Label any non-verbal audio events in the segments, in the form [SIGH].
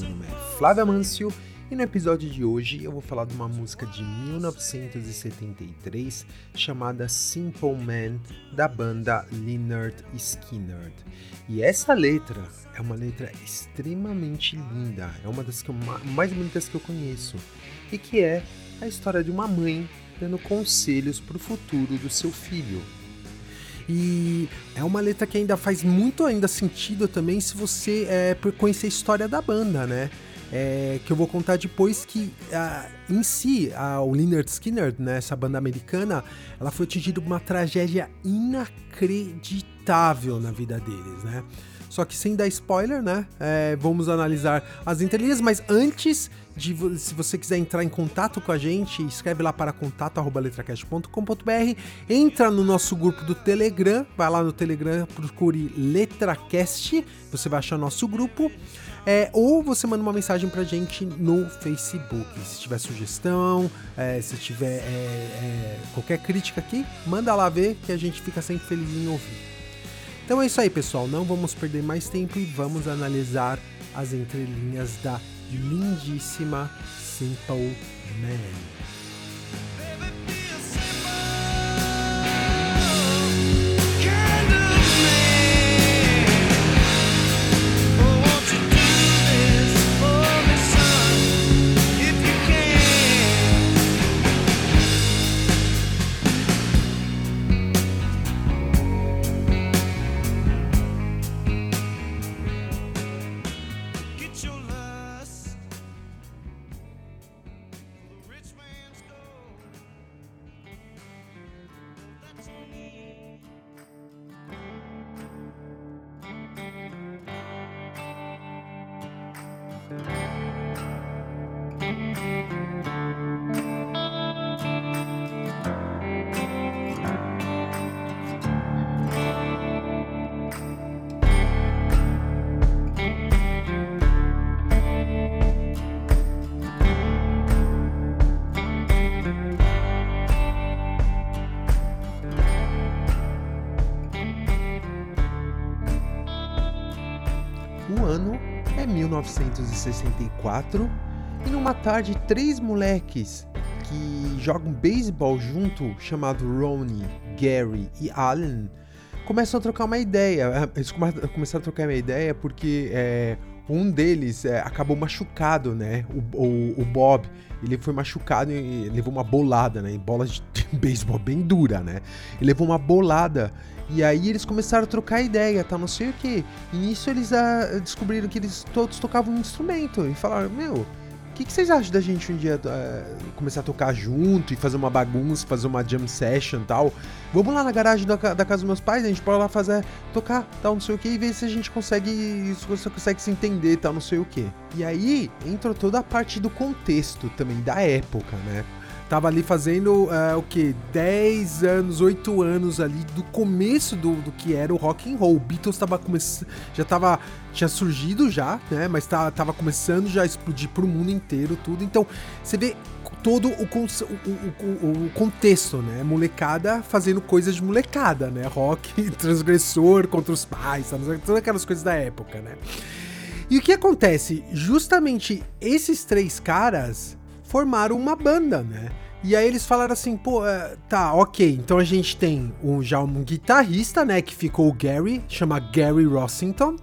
Meu nome é Flávio Amâncio e no episódio de hoje eu vou falar de uma música de 1973 chamada Simple Man, da banda Leonard Skinner. E essa letra é uma letra extremamente linda, é uma das que eu, ma- mais bonitas que eu conheço, e que é a história de uma mãe dando conselhos para o futuro do seu filho. E é uma letra que ainda faz muito ainda sentido também se você é, conhecer a história da banda, né? É, que eu vou contar depois que ah, em si a, o Leonard Skinner, né, essa banda americana, ela foi atingida por uma tragédia inacreditável na vida deles, né? Só que sem dar spoiler, né? é, vamos analisar as entrelinhas, mas antes de se você quiser entrar em contato com a gente, escreve lá para contato@letracast.com.br, entra no nosso grupo do Telegram, vai lá no Telegram, procure Letracast, você vai achar nosso grupo. É, ou você manda uma mensagem pra gente no Facebook. Se tiver sugestão, é, se tiver é, é, qualquer crítica aqui, manda lá ver que a gente fica sempre feliz em ouvir. Então é isso aí, pessoal. Não vamos perder mais tempo e vamos analisar as entrelinhas da lindíssima Simple Man. 1964 e numa tarde três moleques que jogam beisebol junto, chamado Ronnie, Gary e Alan, começam a trocar uma ideia. [LAUGHS] Eles come- começaram a trocar uma ideia porque é, um deles é, acabou machucado, né? O, o- o Bob, ele foi machucado e levou uma bolada, né? Em bola de, de [LAUGHS] beisebol bem dura, né? Ele levou uma bolada. E aí eles começaram a trocar ideia, tá? Não sei o que. E nisso eles ah, descobriram que eles todos tocavam um instrumento. E falaram, meu, o que, que vocês acham da gente um dia ah, começar a tocar junto e fazer uma bagunça, fazer uma jam session e tal? Vamos lá na garagem da, da casa dos meus pais, a gente pode lá fazer, tocar, tal, não sei o que, e ver se a gente consegue, se você consegue se entender, tal, não sei o que. E aí entrou toda a parte do contexto também, da época, né? Tava ali fazendo é, o que? 10 anos, 8 anos ali do começo do, do que era o rock and roll. O Beatles tava começando. Já tava. Tinha surgido já, né? Mas tava, tava começando já a explodir pro mundo inteiro, tudo. Então, você vê todo o, o, o- o- contexto, né? Molecada fazendo coisas de molecada, né? Rock [LAUGHS] transgressor contra os pais, sabe? todas aquelas coisas da época, né? E o que acontece? Justamente esses três caras formaram uma banda, né? E aí eles falaram assim, pô, é, tá, ok, então a gente tem um, já um guitarrista, né, que ficou o Gary, chama Gary Rossington.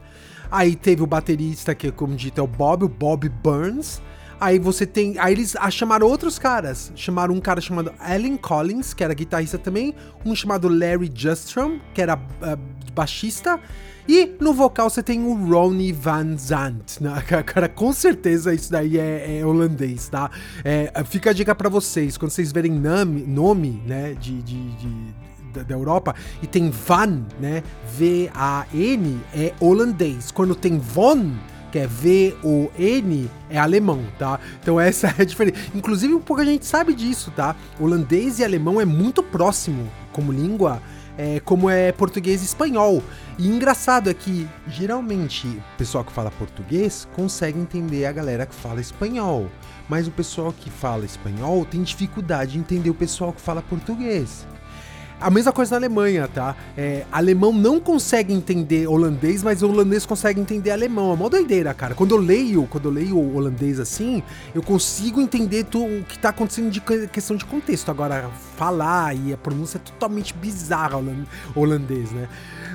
Aí teve o baterista, que como dito é o Bob, o Bob Burns. Aí você tem. Aí eles ah, chamaram outros caras. Chamaram um cara chamado Alan Collins, que era guitarrista também. Um chamado Larry Justrom, que era ah, baixista. E no vocal você tem o Ronnie Van Zandt. Né? [LAUGHS] Cara, com certeza isso daí é, é holandês, tá? É, fica a dica pra vocês. Quando vocês verem nome, nome né, de, de, de da Europa e tem Van, né? V-A-N é holandês. Quando tem Von, que é V-O-N, é alemão, tá? Então essa [LAUGHS] é a diferença. Inclusive, um pouco a gente sabe disso, tá? Holandês e alemão é muito próximo como língua, é, como é português e espanhol. E engraçado é que, geralmente, o pessoal que fala português consegue entender a galera que fala espanhol. Mas o pessoal que fala espanhol tem dificuldade de entender o pessoal que fala português. A mesma coisa na Alemanha, tá? É, alemão não consegue entender holandês, mas o holandês consegue entender alemão. É uma doideira, cara. Quando eu leio, quando eu leio o holandês assim, eu consigo entender tu, o que tá acontecendo de questão de contexto. Agora, falar e a pronúncia é totalmente bizarra holandês, né?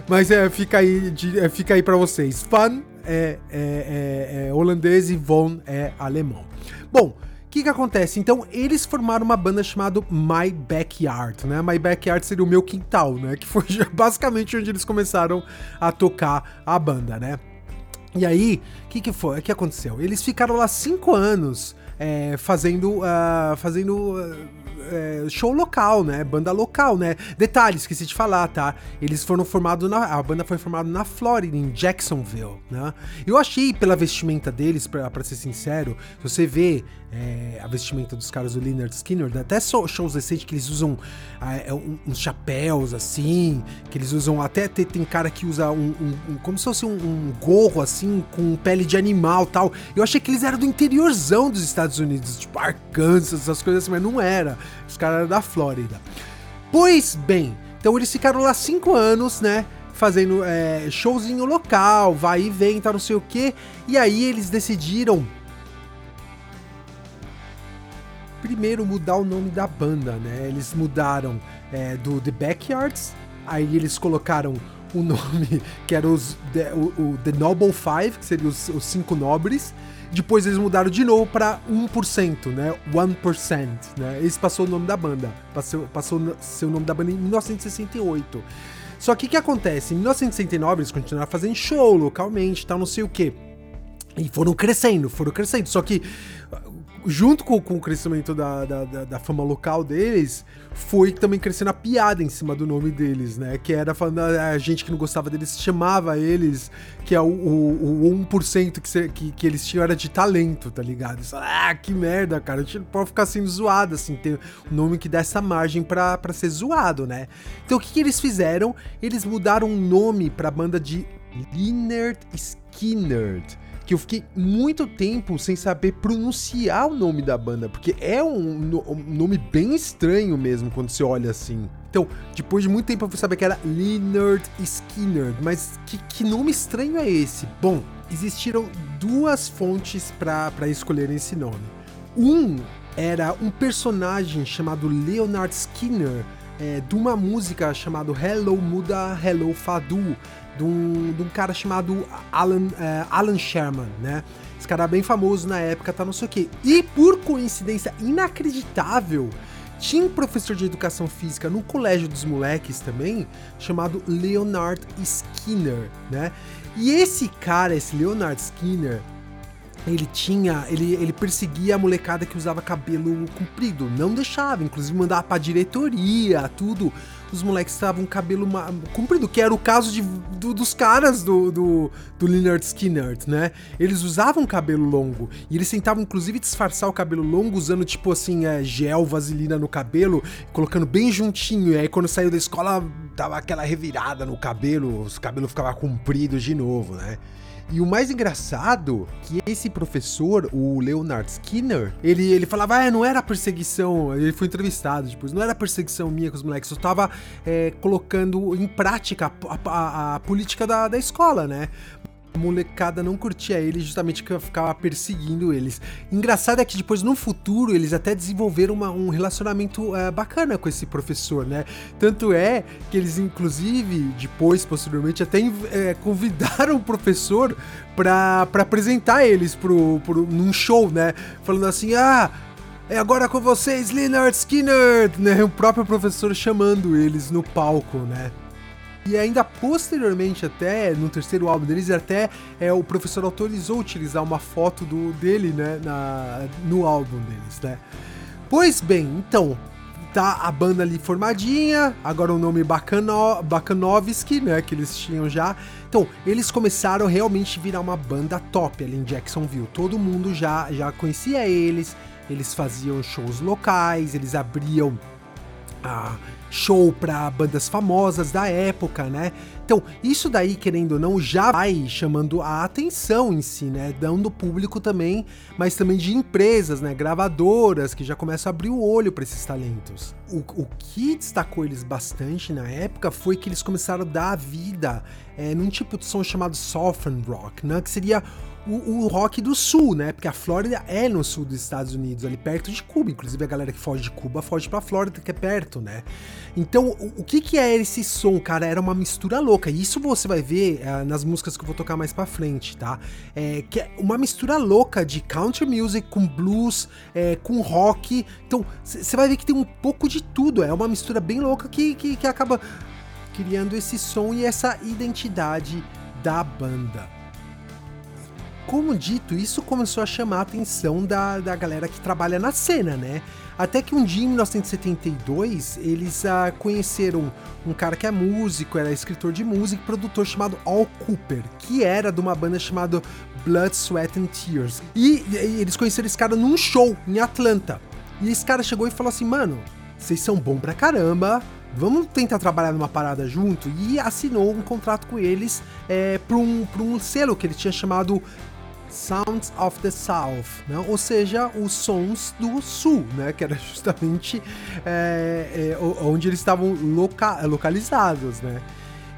Mas é, fica aí, de, é, fica aí para vocês. Fan é, é, é, é holandês e von é alemão. Bom, que que acontece? Então, eles formaram uma banda chamada My Backyard, né? My Backyard seria o meu quintal, né? Que foi [LAUGHS] basicamente onde eles começaram a tocar a banda, né? E aí, o que que foi? O que aconteceu? Eles ficaram lá cinco anos é, fazendo, uh, fazendo uh, é, show local, né? Banda local, né? Detalhe, esqueci de falar, tá? Eles foram formados na. A banda foi formada na Flórida, em Jacksonville, né? Eu achei pela vestimenta deles, pra, pra ser sincero, se você vê é, a vestimenta dos caras do Leonard Skinner, até shows recentes que eles usam é, uns chapéus assim, que eles usam. Até tem, tem cara que usa um, um, um, como se fosse um, um, gorro assim, com pele de animal tal. Eu achei que eles eram do interiorzão dos Estados Unidos, tipo Arkansas, essas coisas assim, mas não era. Os caras eram da Flórida. Pois bem, então eles ficaram lá cinco anos, né? Fazendo é, showzinho local, vai e vem, tá não sei o que. E aí eles decidiram primeiro mudar o nome da banda, né? Eles mudaram é, do The Backyards, aí eles colocaram o [LAUGHS] nome que era os, the, o, o, The Noble Five, que seria os, os cinco nobres. Depois eles mudaram de novo para 1%, né? 1%, né? Esse passou o nome da banda. Passou, passou seu nome da banda em 1968. Só que o que acontece? Em 1969 eles continuaram fazendo show localmente, tal, não sei o que. E foram crescendo, foram crescendo. Só que junto com, com o crescimento da, da, da, da, fama local deles, foi também crescendo a piada em cima do nome deles, né? Que era falando, a gente que não gostava deles chamava eles, que é o, o, o 1% que, que, que eles tinham era de talento, tá ligado? Isso, ah, que merda, cara. A gente pode ficar sendo zoado, assim, ter um nome que dá essa margem pra ser zoado, né? Então o que, que eles fizeram? Eles mudaram o nome pra banda de Leonard Skinner que eu fiquei muito tempo sem saber pronunciar o nome da banda, porque é um, um nome bem estranho mesmo quando você olha assim. Então, depois de muito tempo eu fui saber que era Leonard Skinner, mas que, que nome estranho é esse? Bom, existiram duas fontes para escolher esse nome. Um era um personagem chamado Leonard Skinner, é, de uma música chamada Hello Muda Hello Fadu, de um, de um cara chamado Alan, é, Alan Sherman, né? Esse cara bem famoso na época, tá não sei o quê. E por coincidência inacreditável, tinha um professor de educação física no colégio dos moleques também, chamado Leonard Skinner, né? E esse cara, esse Leonard Skinner, ele tinha, ele, ele perseguia a molecada que usava cabelo comprido, não deixava, inclusive mandava pra diretoria, tudo. Os moleques estavam cabelo comprido, que era o caso de, do, dos caras do, do, do Leonard Skinner, né? Eles usavam cabelo longo e eles tentavam, inclusive, disfarçar o cabelo longo usando, tipo assim, é, gel, vaselina no cabelo, colocando bem juntinho. E aí, quando saiu da escola, dava aquela revirada no cabelo, os cabelos ficavam compridos de novo, né? E o mais engraçado que esse professor, o Leonard Skinner, ele, ele falava, ah, não era perseguição, ele foi entrevistado depois, não era perseguição minha com os moleques, eu tava é, colocando em prática a, a, a política da, da escola, né? A molecada não curtia ele, justamente que ficava perseguindo eles. Engraçado é que depois, no futuro, eles até desenvolveram uma- um relacionamento eh, bacana com esse professor, né? Tanto é que eles, inclusive, depois, posteriormente, até eh, [LAUGHS] convidaram o professor pra apresentar eles pro, pro, num show, né? Falando assim, ah... É agora com vocês, Leonard Skinner, né? O próprio professor chamando eles no palco, né? E ainda posteriormente, até no terceiro álbum deles, até é, o professor autorizou utilizar uma foto do, dele, né, na, no álbum deles, né? Pois bem, então, tá a banda ali formadinha, agora o nome Bacano, Bacanovski, né, que eles tinham já. Então, eles começaram a realmente virar uma banda top ali em Jacksonville. Todo mundo já, já conhecia eles, eles faziam shows locais, eles abriam ah, show para bandas famosas da época, né? Então, isso daí, querendo ou não, já vai chamando a atenção em si, né? Dando público também, mas também de empresas, né? Gravadoras que já começam a abrir o olho para esses talentos. O, o que destacou eles bastante na época foi que eles começaram a dar vida é, num tipo de som chamado Southern Rock, né? Que seria o, o, rock do sul, né? Porque a Flórida é no sul dos Estados Unidos, ali perto de Cuba. Inclusive a galera que foge de Cuba foge pra Flórida, que é perto, né? Então, o, o que que é esse som, cara? Era uma mistura louca. E isso você vai ver é, nas músicas que eu vou tocar mais pra frente, tá? É, que é uma mistura louca de country music com blues, é, com rock. Então, você vai ver que tem um pouco de tudo. É uma mistura bem louca que, que, que acaba criando esse som e essa identidade da banda. Como dito, isso começou a chamar a atenção da, da galera que trabalha na cena, né? Até que um dia, em 1972, eles ah, conheceram um cara que é músico, era escritor de música e produtor chamado Al Cooper, que era de uma banda chamada Blood, Sweat and Tears. E, e eles conheceram esse cara num show em Atlanta. E esse cara chegou e falou assim: Mano, vocês são bom pra caramba, vamos tentar trabalhar numa parada junto? E assinou um contrato com eles é, pra, um, pra um selo que ele tinha chamado Sounds of the South, né? ou seja, os sons do sul, né? que era justamente é, é, onde eles estavam loca localizados. Né?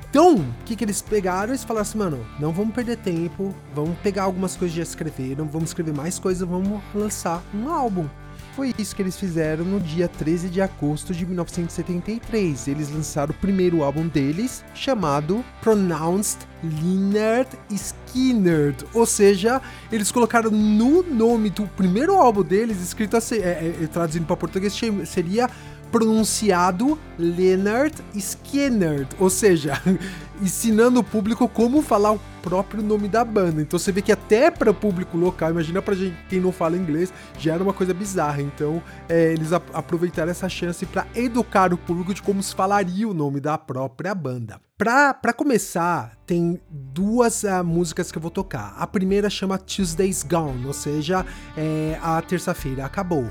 Então, o que, que eles pegaram? Eles falaram assim, mano, não vamos perder tempo, vamos pegar algumas coisas que já escreveram, vamos escrever mais coisas, vamos lançar um álbum. Foi isso que eles fizeram no dia 13 de agosto de 1973. Eles lançaram o primeiro álbum deles, chamado Pronounced Leonard Skinner. Ou seja, eles colocaram no nome do primeiro álbum deles, escrito assim, é, é, traduzindo para português, seria pronunciado Leonard Skinner, ou seja, [LAUGHS] ensinando o público como falar o próprio nome da banda. Então você vê que até para o público local, imagina para quem não fala inglês, já era uma coisa bizarra. Então é, eles aproveitaram essa chance para educar o público de como se falaria o nome da própria banda. Para começar, tem duas uh, músicas que eu vou tocar. A primeira chama Tuesday's Gone, ou seja, é, a terça-feira acabou.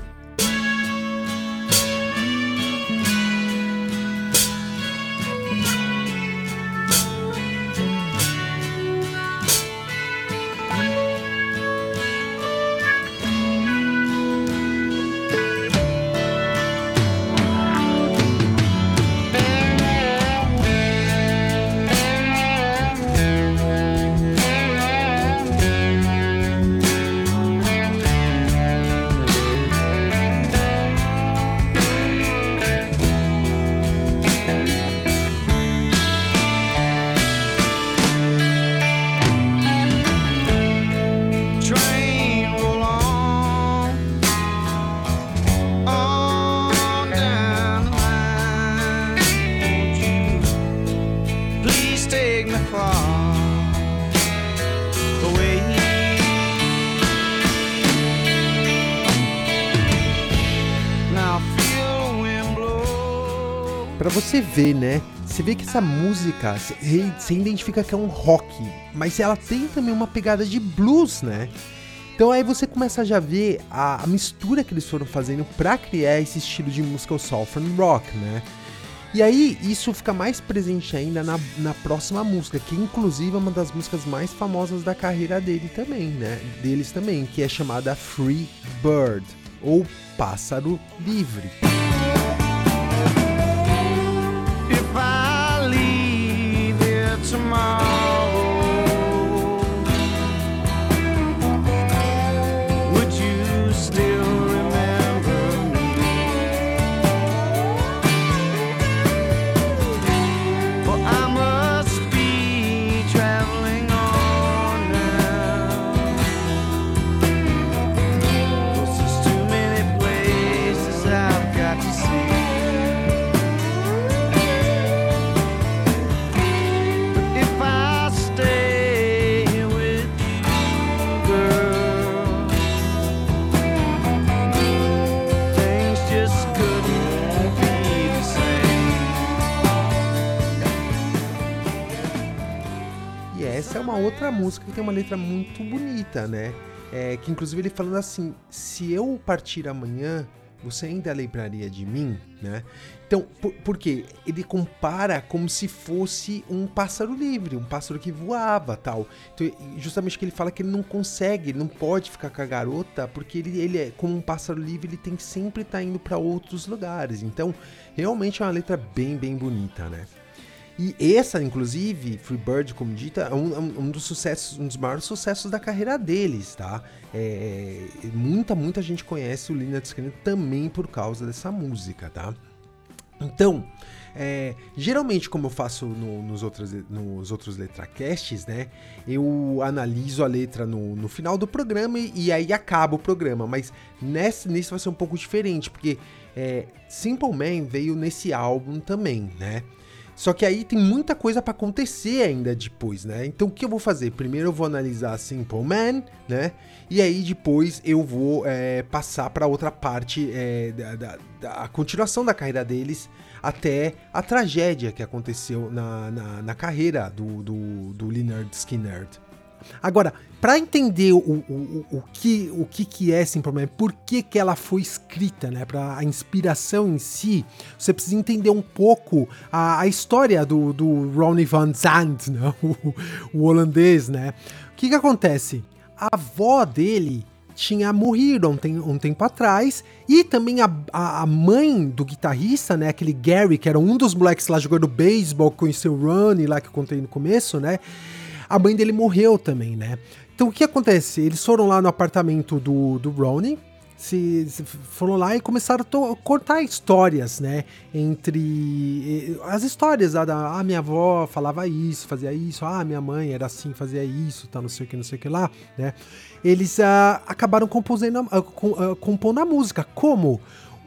Ver, né? Você vê que essa música, você identifica que é um rock, mas ela tem também uma pegada de blues, né? Então aí você começa a já ver a, a mistura que eles foram fazendo pra criar esse estilo de música, o Southern Rock, né? E aí isso fica mais presente ainda na, na próxima música, que inclusive é uma das músicas mais famosas da carreira dele também, né? Deles também, que é chamada Free Bird, ou Pássaro Livre. Tomorrow, uma outra música que tem uma letra muito bonita, né? É, que inclusive ele falando assim: se eu partir amanhã, você ainda lembraria de mim, né? Então, por, por quê? Ele compara como se fosse um pássaro livre, um pássaro que voava tal. Então, justamente que ele fala que ele não consegue, não pode ficar com a garota, porque ele, ele é como um pássaro livre, ele tem que sempre estar tá indo para outros lugares. Então, realmente é uma letra bem, bem bonita, né? E essa, inclusive, Free Bird, como dita, é um, é um, dos sucessos, um dos maiores sucessos da carreira deles, tá? É, muita, muita gente conhece o Leonard Skinner também por causa dessa música, tá? Então, é, geralmente, como eu faço no, nos, outros, nos outros letracasts, né? Eu analiso a letra no, no final do programa e, e, aí acaba o programa. Mas nesse, nesse vai ser um pouco diferente, porque é, Simple Man veio nesse álbum também, né? Só que aí tem muita coisa para acontecer ainda depois, né? Então o que eu vou fazer? Primeiro eu vou analisar Simple Man, né? E aí depois eu vou é, passar para outra parte é, da, da, da continuação da carreira deles até a tragédia que aconteceu na, na, na carreira do, do, do Leonard Skinner. Agora, para entender o, o, o, que, o que, que é Simple Man, por que, que ela foi escrita, né, para a inspiração em si, você precisa entender um pouco a, a história do, do Ronnie Van Zandt, né, [LAUGHS] o, o holandês, né? O que, que acontece? A avó dele tinha morrido um, tem, um tempo atrás. E também a, a, a, mãe do guitarrista, né? Aquele Gary, que era um dos moleques lá jogando beisebol, conheceu o Ronnie lá que eu contei no começo, né? A mãe dele morreu também, né? Então o que acontece? Eles foram lá no apartamento do, do Ronnie, se, se, foram lá e começaram a cortar histórias, né? Entre as histórias da, da ah, minha avó falava isso, fazia isso, ah, minha mãe era assim, fazia isso, tá, não sei o que, não sei o que lá, né? Eles ah, acabaram composendo, ah, compondo a música. Como?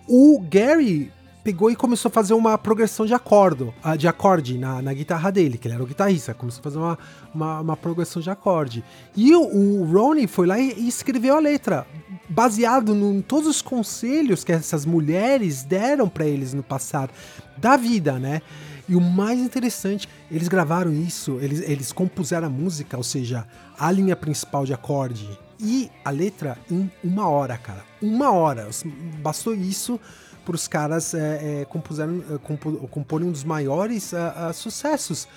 O Gary pegou e começou a fazer uma progressão de acorde, ah, de acorde na, na guitarra dele, que ele era o guitarrista, começou a fazer uma, uma, uma progressão de acorde. E o, o Ronnie foi lá e, e, escreveu a letra, baseado em todos os conselhos que essas mulheres deram para eles no passado da vida, né? E o mais interessante, eles gravaram isso, eles, eles compuseram a música, ou seja, a linha principal de acorde e a letra em uma hora, cara. Uma hora. Bastou isso para os caras é, é, é, comporem um dos maiores uh, uh, sucessos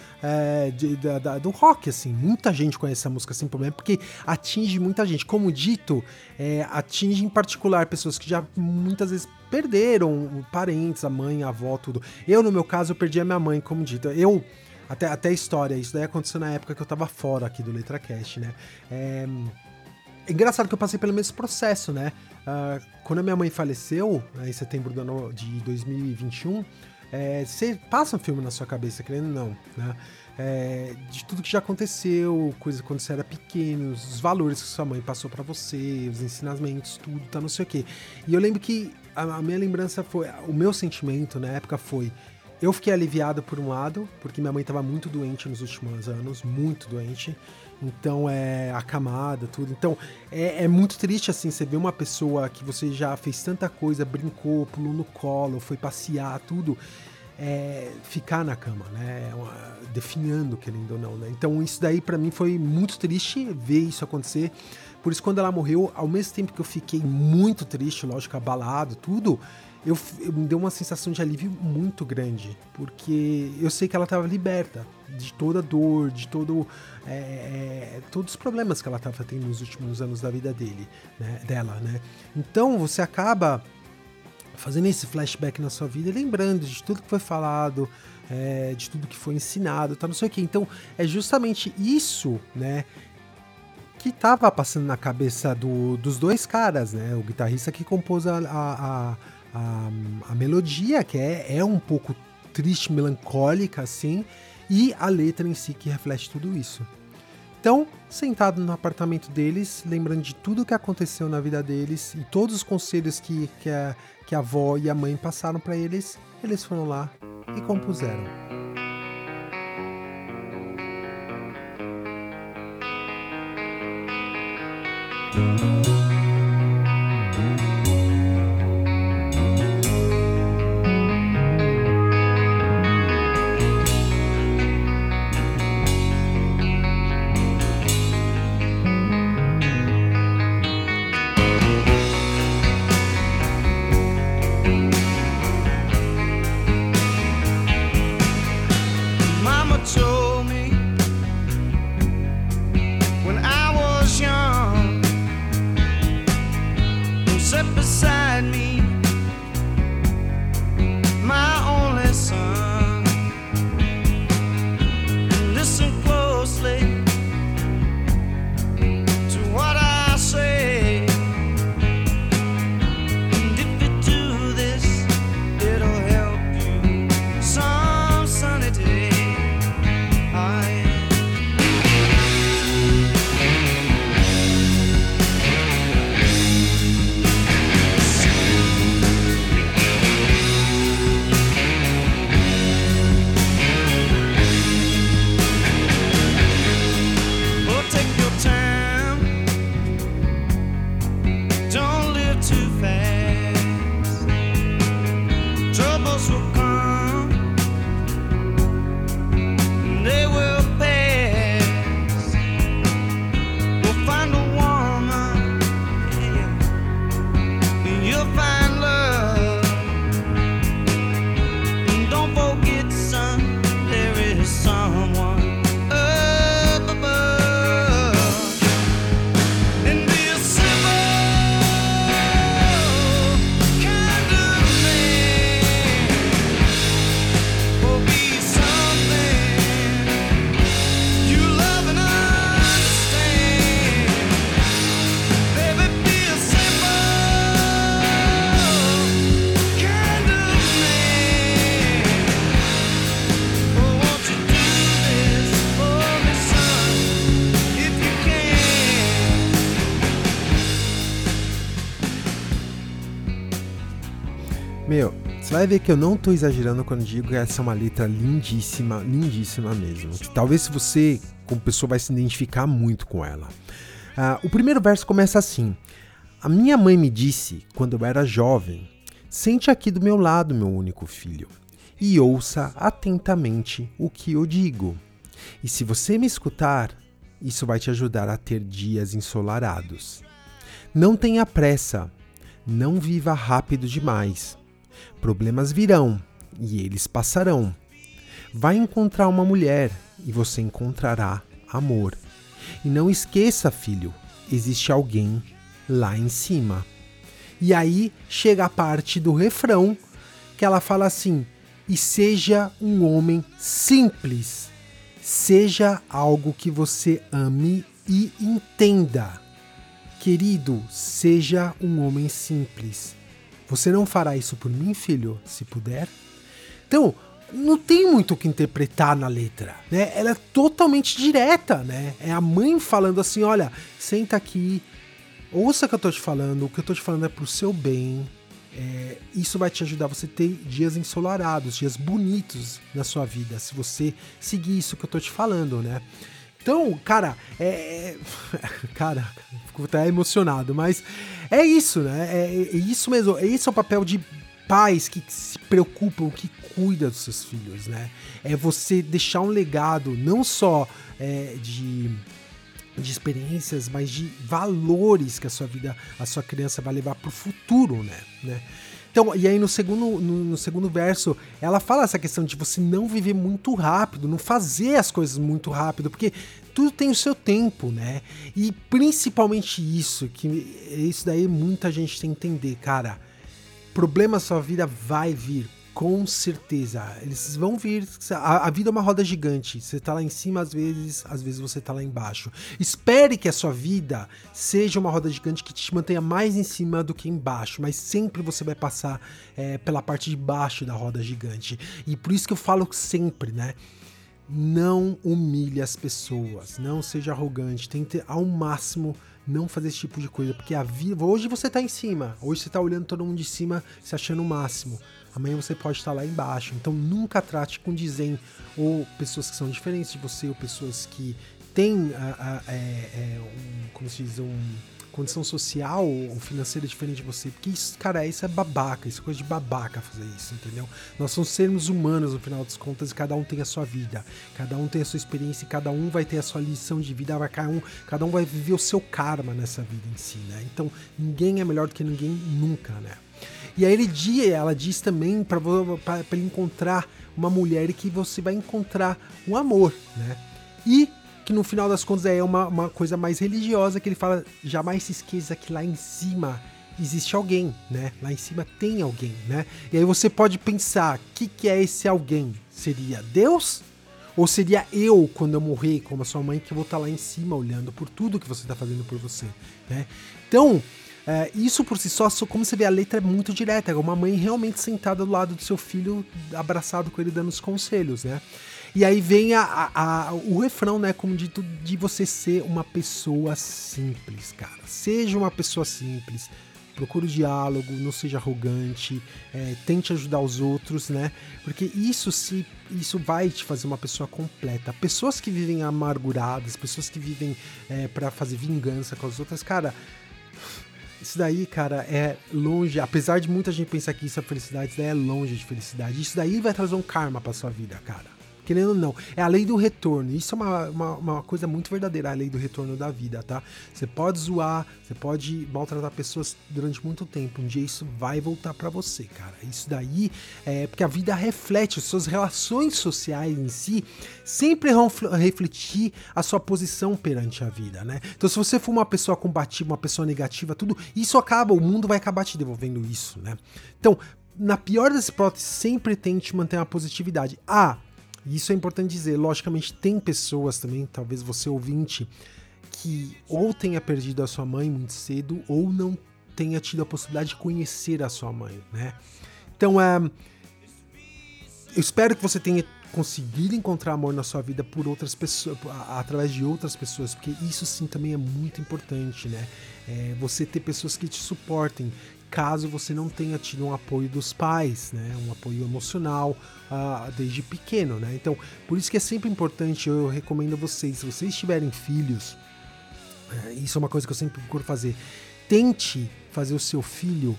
de, da, da, do rock, assim. Muita gente conhece a música sem problema, porque atinge muita gente. Como dito, é, atinge em particular pessoas que já muitas vezes perderam parentes, a mãe, a avó, tudo. Eu, no meu caso, eu perdi a minha mãe, como dito. Eu até, até a história, isso daí aconteceu na época que eu tava fora aqui do LetraCast, né? É, é engraçado que eu passei pelo mesmo processo, né? Uh, quando a minha mãe faleceu, né, em setembro de 2021, é, você passa um filme na sua cabeça, querendo ou não, né? É, de tudo que já aconteceu, coisa quando você era pequeno, os valores que sua mãe passou para você, os ensinamentos, tudo, tá não sei o quê. E eu lembro que a, a minha lembrança foi, o meu sentimento na época foi, eu fiquei aliviado por um lado, porque minha mãe estava muito doente nos últimos anos, muito doente. Então é acamada, tudo. Então é, é, muito triste assim, você ver uma pessoa que você já fez tanta coisa, brincou, pulou no colo, foi passear, tudo, é, ficar na cama, né? É definhando, querendo ou não, né? Então isso daí para mim foi muito triste ver isso acontecer. Por isso, quando ela morreu, ao mesmo tempo que eu fiquei muito triste, lógico, abalado, tudo, eu, eu, me deu uma sensação de alívio muito grande, porque eu sei que ela estava liberta de toda dor, de todo, é, é, todos os problemas que ela estava tendo nos últimos anos da vida dele, né, dela, né? Então você acaba fazendo esse flashback na sua vida, lembrando de tudo que foi falado, é, de tudo que foi ensinado, tá não sei o que. Então é justamente isso, né? Que estava passando na cabeça do, dos dois caras, né? O guitarrista que compôs a, a a, a melodia, que é, é um pouco triste, melancólica, assim, e a letra em si que reflete tudo isso. Então, sentado no apartamento deles, lembrando de tudo que aconteceu na vida deles e todos os conselhos que, que, a, que a avó e a mãe passaram para eles, eles foram lá e compuseram. Vai ver que eu não tô exagerando quando digo que essa é uma letra lindíssima, lindíssima mesmo. Talvez você, como pessoa, vai se identificar muito com ela. Ah, o primeiro verso começa assim: A minha mãe me disse, quando eu era jovem, sente aqui do meu lado, meu único filho, e ouça atentamente o que eu digo. E se você me escutar, isso vai te ajudar a ter dias ensolarados. Não tenha pressa, não viva rápido demais. Problemas virão e eles passarão. Vai encontrar uma mulher e você encontrará amor. E não esqueça, filho, existe alguém lá em cima. E aí chega a parte do refrão que ela fala assim: e seja um homem simples. Seja algo que você ame e entenda. Querido, seja um homem simples. Você não fará isso por mim, filho, se puder? Então, não tem muito o que interpretar na letra, né? Ela é totalmente direta, né? É a mãe falando assim, olha, senta aqui, ouça o que eu tô te falando, o que eu tô te falando é pro seu bem. É, isso vai te ajudar você ter dias ensolarados, dias bonitos na sua vida, se você seguir isso que eu tô te falando, né? Então, cara, é. é [LAUGHS] cara, fico até emocionado, mas é isso, né? É, é isso mesmo. Esse é o papel de pais que se preocupam, que cuida dos seus filhos, né? É você deixar um legado não só é, de de experiências, mas de valores que a sua vida, a sua criança vai levar para o futuro, né? né? Então, e aí no segundo, no, no, segundo verso, ela fala essa questão de você não viver muito rápido, não fazer as coisas muito rápido, porque tudo tem o seu tempo, né? E principalmente isso, que isso daí muita gente tem que entender, cara. Problema na sua vida vai vir, com certeza. Eles vão vir. A, a, vida é uma roda gigante. Você tá lá em cima às vezes, às vezes você tá lá embaixo. Espere que a sua vida seja uma roda gigante que te mantenha mais em cima do que embaixo. Mas sempre você vai passar é, pela parte de baixo da roda gigante. E por isso que eu falo sempre, né? Não humilhe as pessoas, não seja arrogante, tente ao máximo não fazer esse tipo de coisa, porque a vida. Hoje você tá em cima, hoje você tá olhando todo mundo de cima, se achando o máximo. Amanhã você pode estar lá embaixo. Então nunca trate com dizem ou pessoas que são diferentes de você, ou pessoas que têm a, a, é, é, um, como se diz, um condição social ou financeira diferente de você. Porque isso, cara, isso é babaca, isso é coisa de babaca fazer isso, entendeu? Nós somos seres humanos no final das contas e cada um tem a sua vida, cada um tem a sua experiência e cada um vai ter a sua lição de vida, vai, cada, um, cada um vai viver o seu karma nessa vida em si, né? Então ninguém é melhor do que ninguém nunca, né? E aí ele diz, ela diz também para ele encontrar uma mulher e que você vai encontrar um amor, né? E que no final das contas é uma, uma coisa mais religiosa, que ele fala, jamais se esqueça que lá em cima existe alguém, né? Lá em cima tem alguém, né? E aí você pode pensar, o que, que é esse alguém? Seria Deus? Ou seria eu, quando eu morrer, como a sua mãe, que vou estar lá em cima olhando por tudo que você está fazendo por você, né? Então, é, isso por si só, como você vê, a letra é muito direta. É uma mãe realmente sentada do lado do seu filho, abraçado com ele, dando os conselhos, né? E aí vem a, a, a, o refrão, né? Como dito, de você ser uma pessoa simples, cara. Seja uma pessoa simples. Procure o diálogo, não seja arrogante, é, tente ajudar os outros, né? Porque isso se isso vai te fazer uma pessoa completa. Pessoas que vivem amarguradas, pessoas que vivem é, para fazer vingança com as outras, cara, isso daí, cara, é longe. Apesar de muita gente pensar que isso é felicidade, isso daí é longe de felicidade. Isso daí vai trazer um karma pra sua vida, cara querendo ou não. É a lei do retorno. Isso é uma, uma, uma, coisa muito verdadeira, a lei do retorno da vida, tá? Você pode zoar, você pode maltratar pessoas durante muito tempo. Um dia isso vai voltar para você, cara. Isso daí é porque a vida reflete, as suas relações sociais em si sempre vão refletir a sua posição perante a vida, né? Então, se você for uma pessoa combativa, uma pessoa negativa, tudo, isso acaba, o mundo vai acabar te devolvendo isso, né? Então, na pior das hipóteses, sempre tente manter uma positividade. Ah, e isso é importante dizer. Logicamente, tem pessoas também, talvez você ouvinte, que ou tenha perdido a sua mãe muito cedo ou não tenha tido a possibilidade de conhecer a sua mãe, né? Então, é, eu espero que você tenha conseguido encontrar amor na sua vida por outras pessoas, através de outras pessoas, porque isso sim também é muito importante, né? É, você ter pessoas que te suportem, caso você não tenha tido um apoio dos pais, né? Um apoio emocional ah, desde pequeno, né? Então, por isso que é sempre importante, eu recomendo a vocês, se vocês tiverem filhos, é, isso é uma coisa que eu sempre procuro fazer, tente fazer o seu filho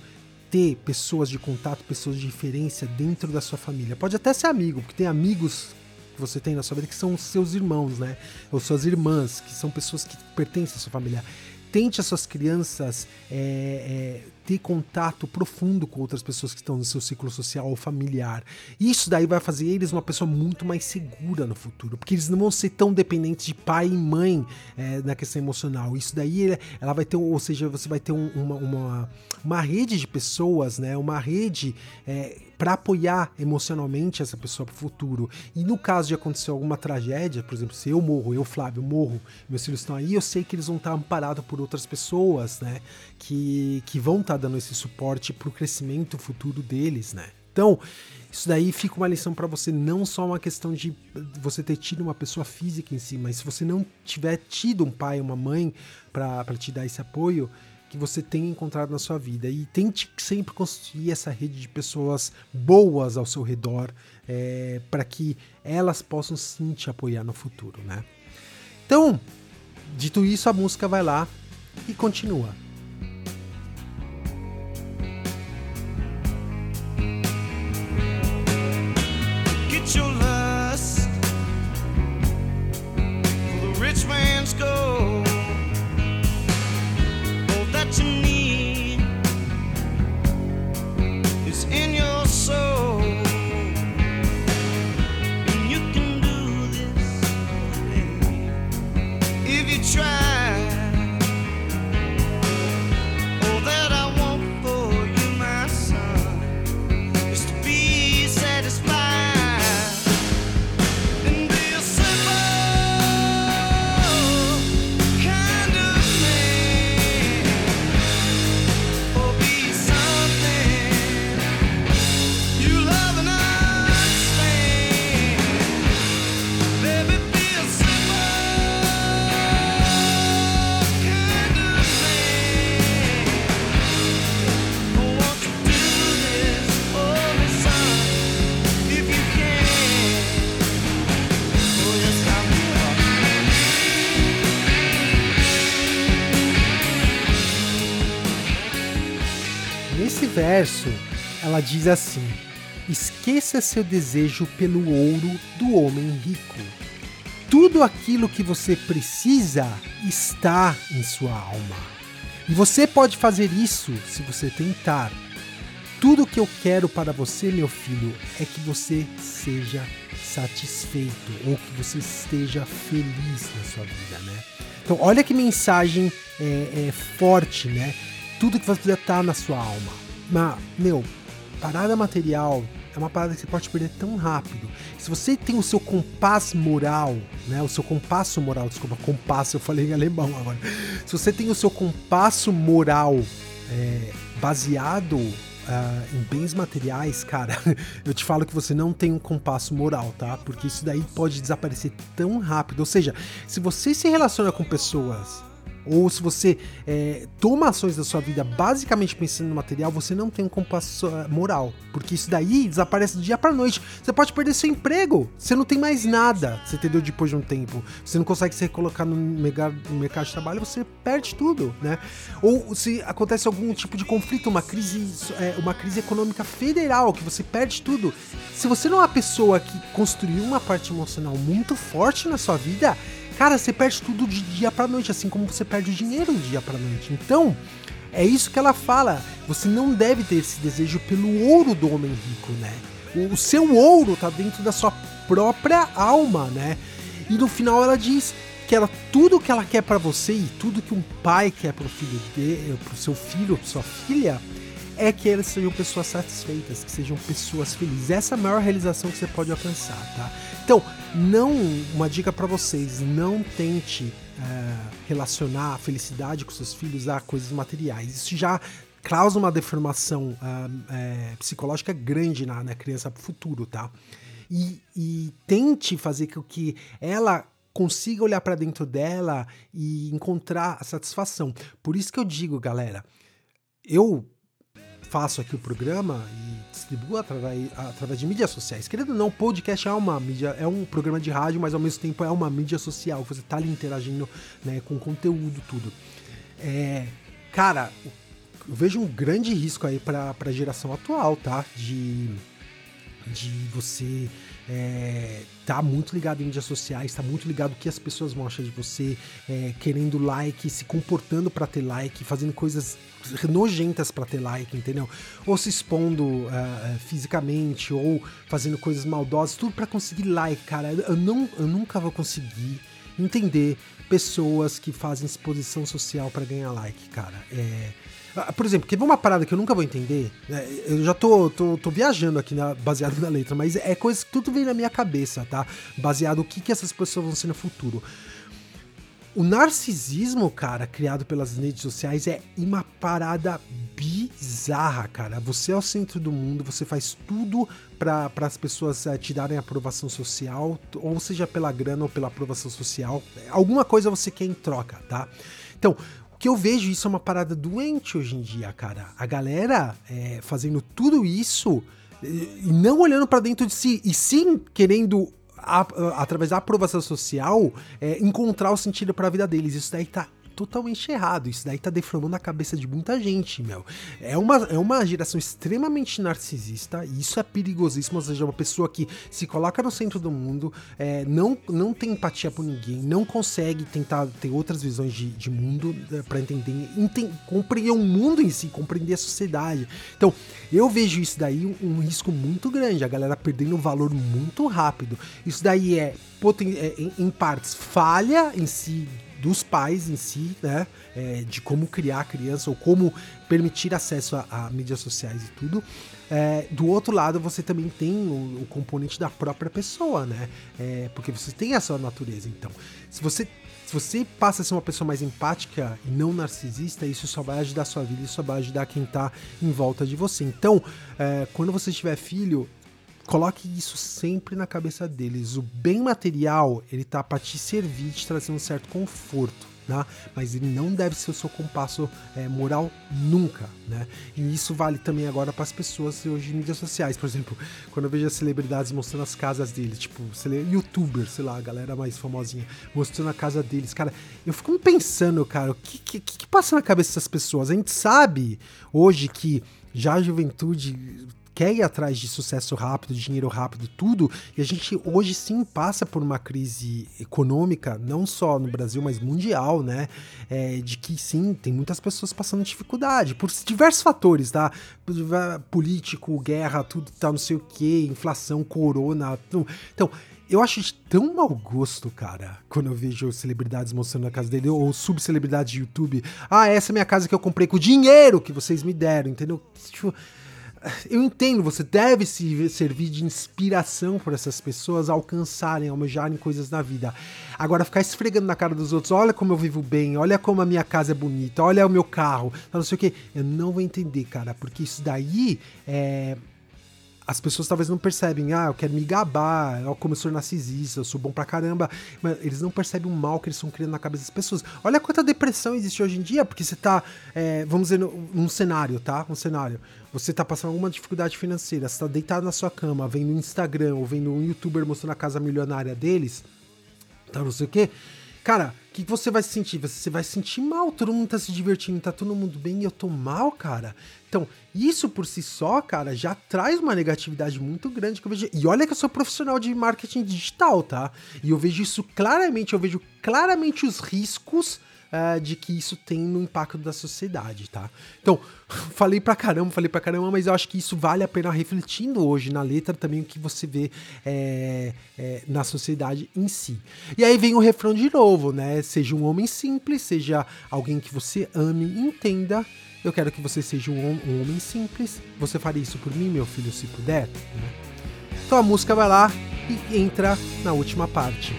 ter pessoas de contato, pessoas de referência dentro da sua família. Pode até ser amigo, porque tem amigos que você tem na sua vida que são seus irmãos, né? Ou suas irmãs, que são pessoas que pertencem à sua família. Tente as suas crianças é, é, ter contato profundo com outras pessoas que estão no seu ciclo social ou familiar. Isso daí vai fazer eles uma pessoa muito mais segura no futuro, porque eles não vão ser tão dependentes de pai e mãe é, na questão emocional. Isso daí ela vai ter, ou seja, você vai ter um, uma, uma, uma rede de pessoas, né? Uma rede é, para apoiar emocionalmente essa pessoa para o futuro. E no caso de acontecer alguma tragédia, por exemplo, se eu morro, eu, Flávio, morro, meus filhos estão aí, eu sei que eles vão estar amparados por outras pessoas, né? Que, que vão estar dando esse suporte para o crescimento futuro deles, né? Então, isso daí fica uma lição para você, não só uma questão de você ter tido uma pessoa física em si, mas se você não tiver tido um pai, uma mãe para te dar esse apoio, que você tenha encontrado na sua vida. E tente sempre construir essa rede de pessoas boas ao seu redor é, para que elas possam sim te apoiar no futuro, né? Então, dito isso, a música vai lá e continua. Verso, ela diz assim: Esqueça seu desejo pelo ouro do homem rico. Tudo aquilo que você precisa está em sua alma. E você pode fazer isso se você tentar. Tudo que eu quero para você, meu filho, é que você seja satisfeito ou que você esteja feliz na sua vida, né? Então, olha que mensagem é, é forte, né? Tudo que você precisa estar na sua alma. Mas, meu, parada material é uma parada que você pode perder tão rápido. Se você tem o seu compasso moral, né? O seu compasso moral, desculpa, compasso, eu falei em alemão agora. Se você tem o seu compasso moral é, baseado ah, em bens materiais, cara, [LAUGHS] eu te falo que você não tem um compasso moral, tá? Porque isso daí pode desaparecer tão rápido. Ou seja, se você se relaciona com pessoas ou se você é, toma ações da sua vida basicamente pensando no material, você não tem um compasso ah, moral. Porque isso daí desaparece do dia pra noite. Você pode perder seu emprego. Você não tem mais nada. Você entendeu? Depois de um tempo. Você não consegue se recolocar no no mercado de trabalho, você perde tudo, né? Ou se acontece algum tipo de conflito, uma crise, é, uma crise econômica federal, que você perde tudo. Se você não é uma pessoa que construiu uma parte emocional muito forte na sua vida, cara, você perde tudo de dia pra noite, assim como você perde o dinheiro de dia pra noite. Então, é isso que ela fala. Você não deve ter esse desejo pelo ouro do homem rico, né? O, seu ouro tá dentro da sua própria alma, né? E no final ela diz que ela tudo que ela quer pra você e tudo que um pai quer pro filho dele, pro seu filho, pra sua filha, é que eles sejam pessoas satisfeitas, que sejam pessoas felizes. Essa é a maior realização que você pode alcançar, tá? Então, não uma dica pra vocês, não tente é, relacionar a felicidade com seus filhos a coisas materiais. Isso já causa uma deformação ah, é, psicológica grande na, na criança pro futuro, tá? E, e tente fazer com que ela consiga olhar pra dentro dela e encontrar a satisfação. Por isso que eu digo, galera, eu faço aqui o programa e distribuo através, através de mídias sociais. Querendo ou não, podcast é uma mídia, é um programa de rádio, mas ao mesmo tempo é uma mídia social. Você tá ali interagindo né, com conteúdo, tudo. É, cara, eu vejo um grande risco aí para a geração atual, tá? De, de você é, tá muito ligado em mídias sociais, tá muito ligado o que as pessoas vão achar de você, é, querendo like, se comportando para ter like, fazendo coisas nojentas para ter like, entendeu? Ou se expondo ah, fisicamente, ou fazendo coisas maldosas, tudo para conseguir like, cara. Eu, não, eu nunca vou conseguir entender pessoas que fazem exposição social para ganhar like, cara. É, por exemplo, quer ver uma parada que eu nunca vou entender? É, eu já tô, tô, tô viajando aqui baseado na letra, mas é coisa que tudo vem na minha cabeça, tá? Baseado o que, que essas pessoas vão ser no futuro. O narcisismo, cara, criado pelas redes sociais é uma parada bizarra, cara. Você é o centro do mundo, você faz tudo para as pessoas é, te darem aprovação social, ou seja pela grana ou pela aprovação social. Alguma coisa você quer em troca, tá? Então, que eu vejo isso é uma parada doente hoje em dia, cara. A galera é, fazendo tudo isso e não olhando para dentro de si, e sim querendo a, através da aprovação social, é, encontrar o sentido para a vida deles. Isso daí tá totalmente errado. Isso daí tá deformando a cabeça de muita gente, meu. É uma, é uma geração extremamente narcisista, e isso é perigosíssimo. Ou seja, uma pessoa que se coloca no centro do mundo, é, não, não tem empatia por ninguém, não consegue tentar ter outras visões de, de mundo é, para entender, enten, compreender o mundo em si, compreender a sociedade. Então, eu vejo isso daí um, um risco muito grande, a galera perdendo valor muito rápido. Isso daí é, é em, em partes, falha em si dos pais em si, né? É, de como criar a criança ou como permitir acesso a, a mídias sociais e tudo. É, do outro lado, você também tem o, o componente da própria pessoa, né? É, porque você tem a sua natureza. Então, se você se você passa a ser uma pessoa mais empática e não narcisista, isso só vai ajudar a sua vida, isso só vai ajudar quem tá em volta de você. Então, é, quando você tiver filho, coloque isso sempre na cabeça deles. O bem material, ele tá para te servir, te trazer um certo conforto. Né? Mas ele não deve ser o seu compasso é, moral nunca, né? E isso vale também agora para as pessoas hoje em mídias sociais, por exemplo, quando eu vejo as celebridades mostrando as casas deles, tipo, youtuber, sei lá, a galera mais famosinha, mostrando a casa deles, cara, eu fico pensando, cara, o que, que, que passa na cabeça dessas pessoas? A gente sabe hoje que já a juventude quer ir atrás de sucesso rápido, dinheiro rápido, tudo, e a gente hoje sim passa por uma crise econômica, não só no Brasil, mas mundial, né? É, de que sim, tem muitas pessoas passando dificuldade, por diversos fatores, tá? Político, guerra, tudo tá não sei o que, inflação, corona, tudo. então. Eu acho de tão mau gosto, cara, quando eu vejo celebridades mostrando a casa dele, ou subcelebridades de YouTube. Ah, essa é minha casa que eu comprei com o dinheiro que vocês me deram, entendeu? Tipo, eu entendo, você deve se servir de inspiração para essas pessoas alcançarem, almejarem coisas na vida. Agora, ficar esfregando na cara dos outros, olha como eu vivo bem, olha como a minha casa é bonita, olha o meu carro, não sei o que, eu não vou entender, cara, porque isso daí é as pessoas talvez não percebem, ah, eu quero me gabar, ó, como eu sou narcisista, eu sou bom pra caramba. Mas eles não percebem o mal que eles estão criando na cabeça das pessoas. Olha quanta depressão existe hoje em dia, porque você tá, é, vamos dizer, num cenário, tá? Um cenário. Você tá passando alguma dificuldade financeira, você tá deitado na sua cama, vendo um Instagram ou vendo um youtuber mostrando a casa milionária deles, tá não sei o quê. Cara, o que você vai sentir? Você vai se sentir mal, todo mundo tá se divertindo, tá todo mundo bem e eu tô mal, cara. Então, isso por si só, cara, já traz uma negatividade muito grande que eu vejo. E olha que eu sou profissional de marketing digital, tá? E eu vejo isso claramente, eu vejo claramente os riscos uh, de que isso tem no impacto da sociedade, tá? Então, [LAUGHS] falei pra caramba, falei pra caramba, mas eu acho que isso vale a pena refletindo hoje na letra também o que você vê é, é, na sociedade em si. E aí vem o refrão de novo, né? Seja um homem simples, seja alguém que você ame e entenda. Eu quero que você seja um, um homem simples. Você faria isso por mim, meu filho, se puder? Né? Então a música vai lá e entra na última parte.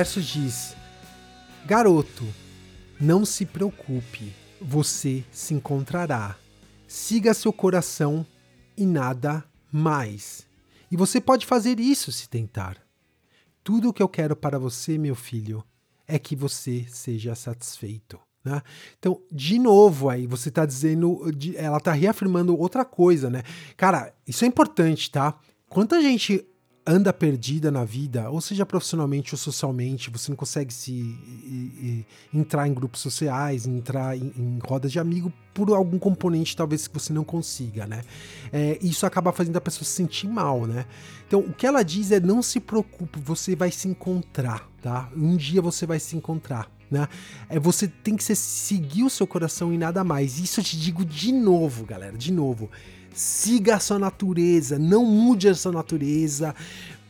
Verso diz: Garoto, não se preocupe, você se encontrará. Siga seu coração e nada mais. E você pode fazer isso se tentar. Tudo o que eu quero para você, meu filho, é que você seja satisfeito. Né? Então, de novo, aí você está dizendo, ela está reafirmando outra coisa, né? Cara, isso é importante, tá? Quanta gente anda perdida na vida, ou seja profissionalmente ou socialmente, você não consegue se e- e- entrar em grupos sociais, entrar em, em rodas de amigo por algum componente talvez que você não consiga, né? É, isso acaba fazendo a pessoa se sentir mal, né? Então, o que ela diz é não se preocupe, você vai se encontrar, tá? Um dia você vai se encontrar. Né? É, você tem que ser- seguir o seu coração e nada mais. Isso eu te digo de novo, galera, de novo. Siga a sua natureza, não mude a sua natureza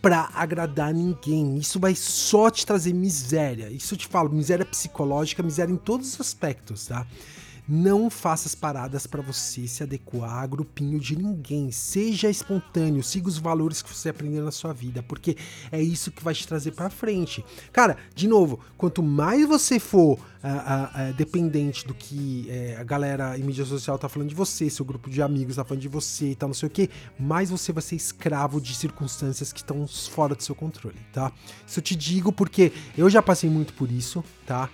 pra agradar ninguém. Isso vai só te trazer miséria. Isso eu te falo, miséria psicológica, miséria em todos os aspectos, tá? Não faça as paradas para você se adequar a grupinho de ninguém. Seja espontâneo, siga os valores que você aprendeu na sua vida, porque é isso que vai te trazer para frente. Cara, de novo, quanto mais você for ah, ah, ah, dependente do que eh, a galera em mídia social tá falando de você, seu grupo de amigos tá falando de você e tal, não sei o que, mais você vai ser escravo de circunstâncias que estão fora do seu controle, tá? Isso eu te digo porque eu já passei muito por isso, tá?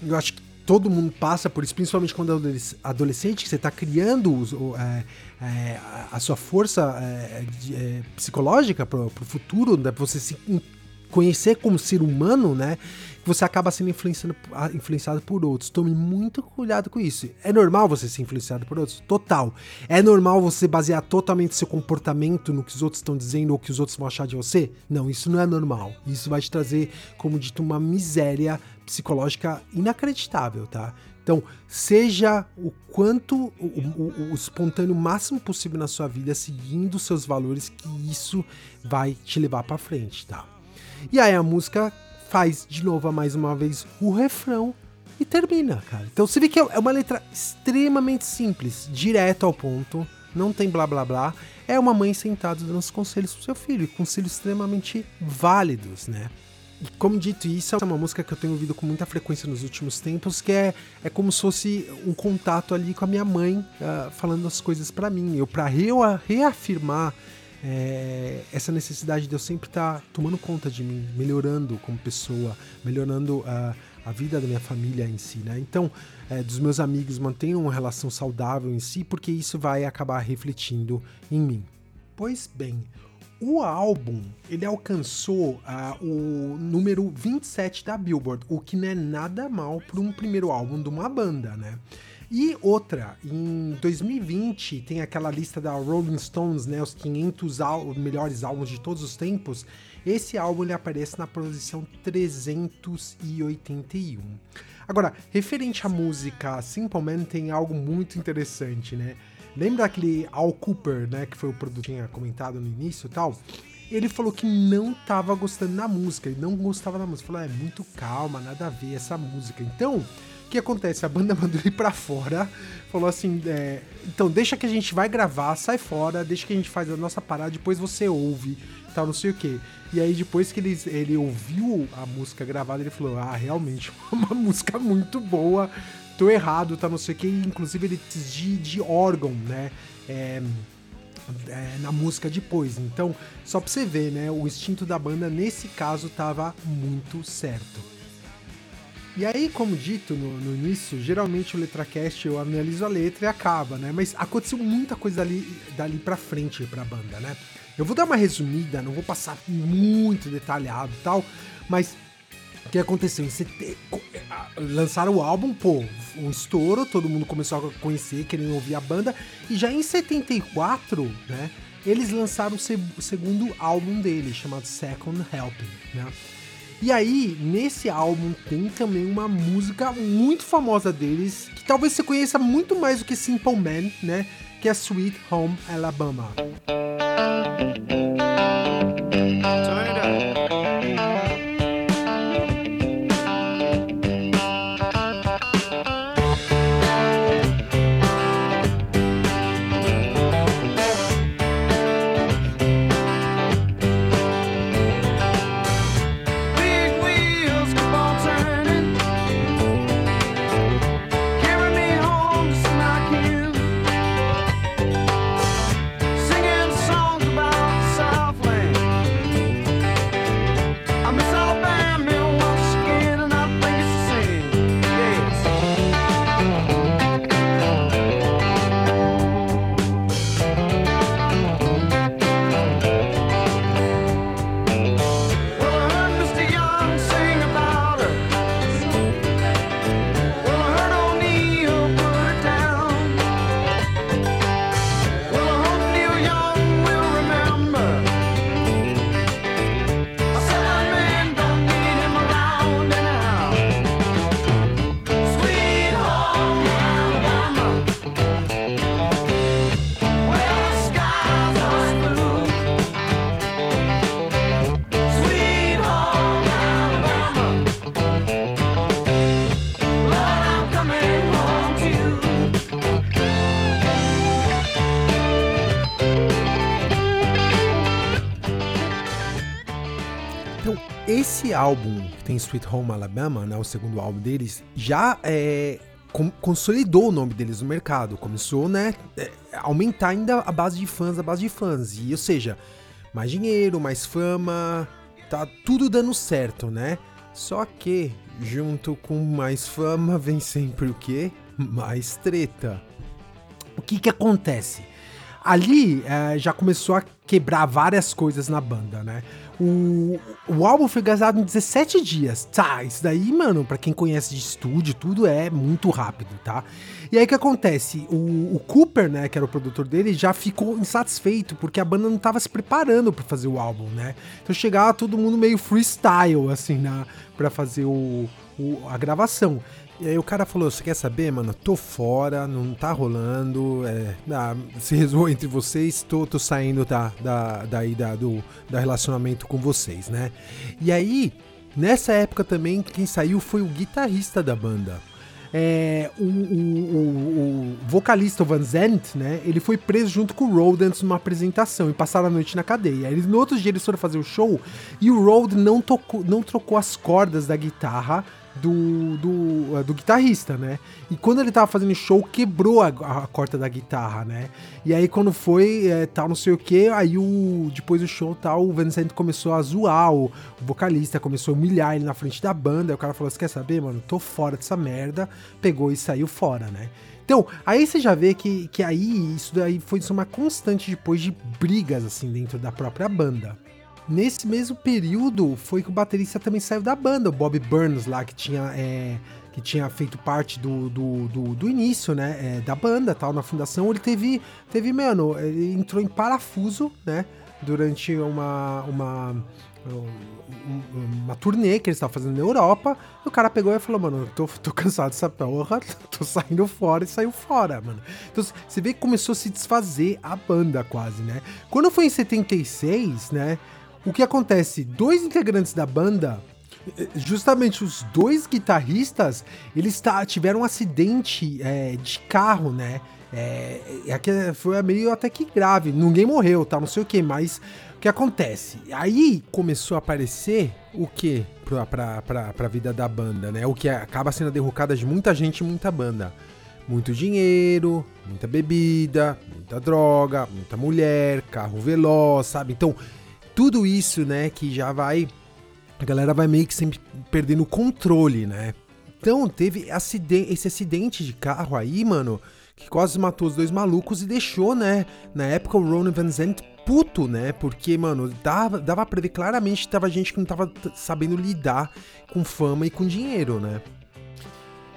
Eu acho que todo mundo passa por isso, principalmente quando é adolesc- adolescente, que você está criando os- o- é, é, a- sua força é, de- é, psicológica para o futuro, né, pra você se conhecer como ser humano, né? Que você acaba sendo influenciado, por outros. Tome muito cuidado com isso. É normal você ser influenciado por outros? Total. É normal você basear totalmente seu comportamento no que os outros estão dizendo ou que os outros vão achar de você? Não, isso não é normal. Isso vai te trazer, como dito, uma miséria psicológica inacreditável, tá? Então, seja o quanto o, o- o espontâneo máximo possível na sua vida, seguindo seus valores, que isso vai te levar pra frente, tá? E aí a música faz de novo, mais uma vez, o refrão e termina, cara. Então você vê que é uma letra extremamente simples, direto ao ponto, não tem blá blá blá. É uma mãe sentada dando os conselhos pro seu filho, e conselhos extremamente válidos, né? E como dito isso, é uma música que eu tenho ouvido com muita frequência nos últimos tempos, que é, é como se fosse um contato ali com a minha mãe, ah, falando as coisas pra mim. Eu, pra rea- reafirmar é, essa necessidade de eu sempre estar tomando conta de mim, melhorando como pessoa, melhorando ah, a vida da minha família em si, né? Então, é, dos meus amigos, mantenham uma relação saudável em si, porque isso vai acabar refletindo em mim. Pois bem, o álbum ele alcançou ah, o número 27 da Billboard, o que não é nada mal para um primeiro álbum de uma banda, né? E outra, em 2020 tem aquela lista da Rolling Stones, né, os 500 ál- melhores álbuns de todos os tempos. Esse álbum ele aparece na posição 381. Agora, referente à música Simple Man, tem algo muito interessante, né? Lembra aquele Al Cooper, né, que foi o produtor tinha comentado no início e tal? Ele falou que não tava gostando da música, ele não gostava da música. Falou, "Ah, é muito calma, nada a ver essa música. Então, que acontece? A banda [LAUGHS] mandou ele pra fora, falou assim: é, então deixa que a gente vai gravar, sai fora, deixa que a gente faz a nossa parada, depois você ouve, tal, não sei o que. E aí, depois que ele, ele ouviu a música gravada, ele falou: ah, realmente, [LAUGHS] uma música muito boa, tô errado, tá, não sei o que. Inclusive, ele de, de órgão, né? É, é, na música depois. Então, só pra você ver, né? O instinto da banda nesse caso tava muito certo. E aí, como dito no, no início, geralmente o LetraCast eu analiso a letra e acaba, né? Mas aconteceu muita coisa dali, dali pra frente pra banda, né? Eu vou dar uma resumida, não vou passar muito detalhado e tal, mas o que aconteceu? Sete... Lançaram o álbum, pô, um estouro, todo mundo começou a conhecer, querendo ouvir a banda, e já em 74, né, eles lançaram o segundo álbum dele, chamado Second Helping, né? E aí, nesse álbum tem também uma música muito famosa deles, que talvez você conheça muito mais do que Simple Man, né? Que é Sweet Home Alabama. Turn it up. Tem Sweet Home Alabama, né, o segundo álbum deles, já é, consolidou o nome deles no mercado. Começou, né, é, aumentar ainda a base de fãs, a base de fãs. E, ou seja, mais dinheiro, mais fama, tá tudo dando certo, né? Só que, junto com mais fama, vem sempre o quê? Mais treta. O que que acontece? Ali eh, já começou a quebrar várias coisas na banda, né? O, o álbum foi gravado em 17 dias. Tá, isso daí, mano, pra quem conhece de estúdio, tudo é muito rápido, tá? E aí o que acontece? O, o Cooper, né, que era o produtor dele, já ficou insatisfeito porque a banda não tava se preparando pra fazer o álbum, né? Então chegava todo mundo meio freestyle, assim, na, pra fazer o, o- a gravação. E aí o cara falou, você quer saber, mano? Tô fora, não tá rolando, é, ah, se resolveu entre vocês, tô, tô saindo da, da, daí da, do, da relacionamento com vocês, né? E aí, nessa época também, quem saiu foi o guitarrista da banda. É, o, o- o- o vocalista Van Zandt, né? Ele foi preso junto com o Rodents numa apresentação e passaram a noite na cadeia. Eles, no outro dia eles foram fazer o show e o Rod não, tocou, não trocou as cordas da guitarra do, do, eh, do guitarrista, né? E quando ele tava fazendo show, quebrou a, a da guitarra, né? E aí quando foi, é, tal, não sei o que, aí o, depois do show, tal, o Vincent começou a zoar o, o vocalista, começou a humilhar ele na frente da banda, aí o cara falou, você quer saber, mano? Tô fora dessa merda, pegou e saiu fora, né? Então, aí você já vê que, que aí isso daí foi uma constante depois de brigas, assim, dentro da própria banda. Nesse mesmo período foi que o baterista também saiu da banda, o Bob Burns lá, que tinha, é, que tinha feito parte do, do, do, do início, né, é, da banda, tal, na fundação. Ele teve, teve, mano, ele entrou em parafuso, né, durante uma, uma, um- uma turnê que eles estavam fazendo na Europa. O cara pegou e falou, mano, tô, tô cansado dessa porra, [LAUGHS] tô saindo fora e saiu fora, mano. Então você vê que começou a se desfazer a banda quase, né? Quando foi em 76, né? O que acontece? Dois integrantes da banda, eh, justamente os dois guitarristas, eles tiveram um acidente é, de carro, né? É, é foi meio até que grave. Ninguém morreu, tá? Não sei o que, mas o que acontece? Aí começou a aparecer o que pra, pra, pra, pra vida da banda, né? O que acaba sendo a derrocada de muita gente e muita banda. Muito dinheiro, muita bebida, muita droga, muita mulher, carro veloz, sabe? Então, tudo isso, né, que já vai. A galera vai meio que sempre perdendo o controle, né? Então, teve aciden- esse acidente de carro aí, mano, que quase matou os dois malucos e deixou, né? Na época, o Ronan Van Zandt puto, né? Porque, mano, dava, dava pra ver claramente que tava gente que não tava sabendo lidar com fama e com dinheiro, né?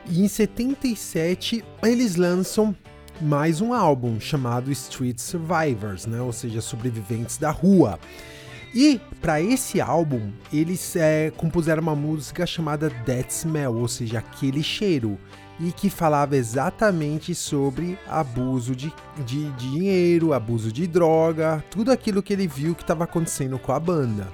E em 77 eles lançam mais um álbum chamado Street Survivors, né? Ou seja, sobreviventes da rua. E para esse álbum eles é, compuseram uma música chamada That Smell, ou seja, aquele cheiro, e que falava exatamente sobre abuso de, de dinheiro, abuso de droga, tudo aquilo que ele viu que estava acontecendo com a banda.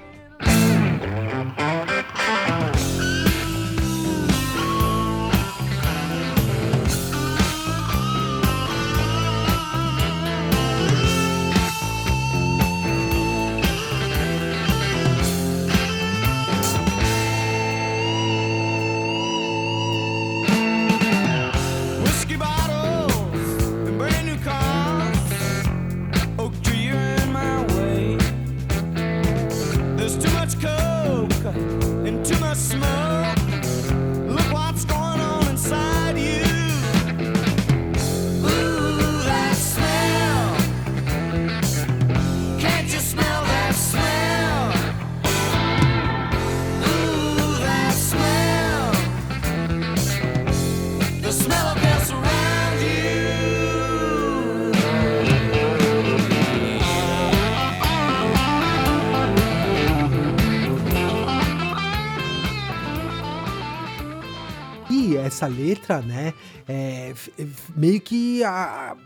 Letra, né, é, f- meio que a-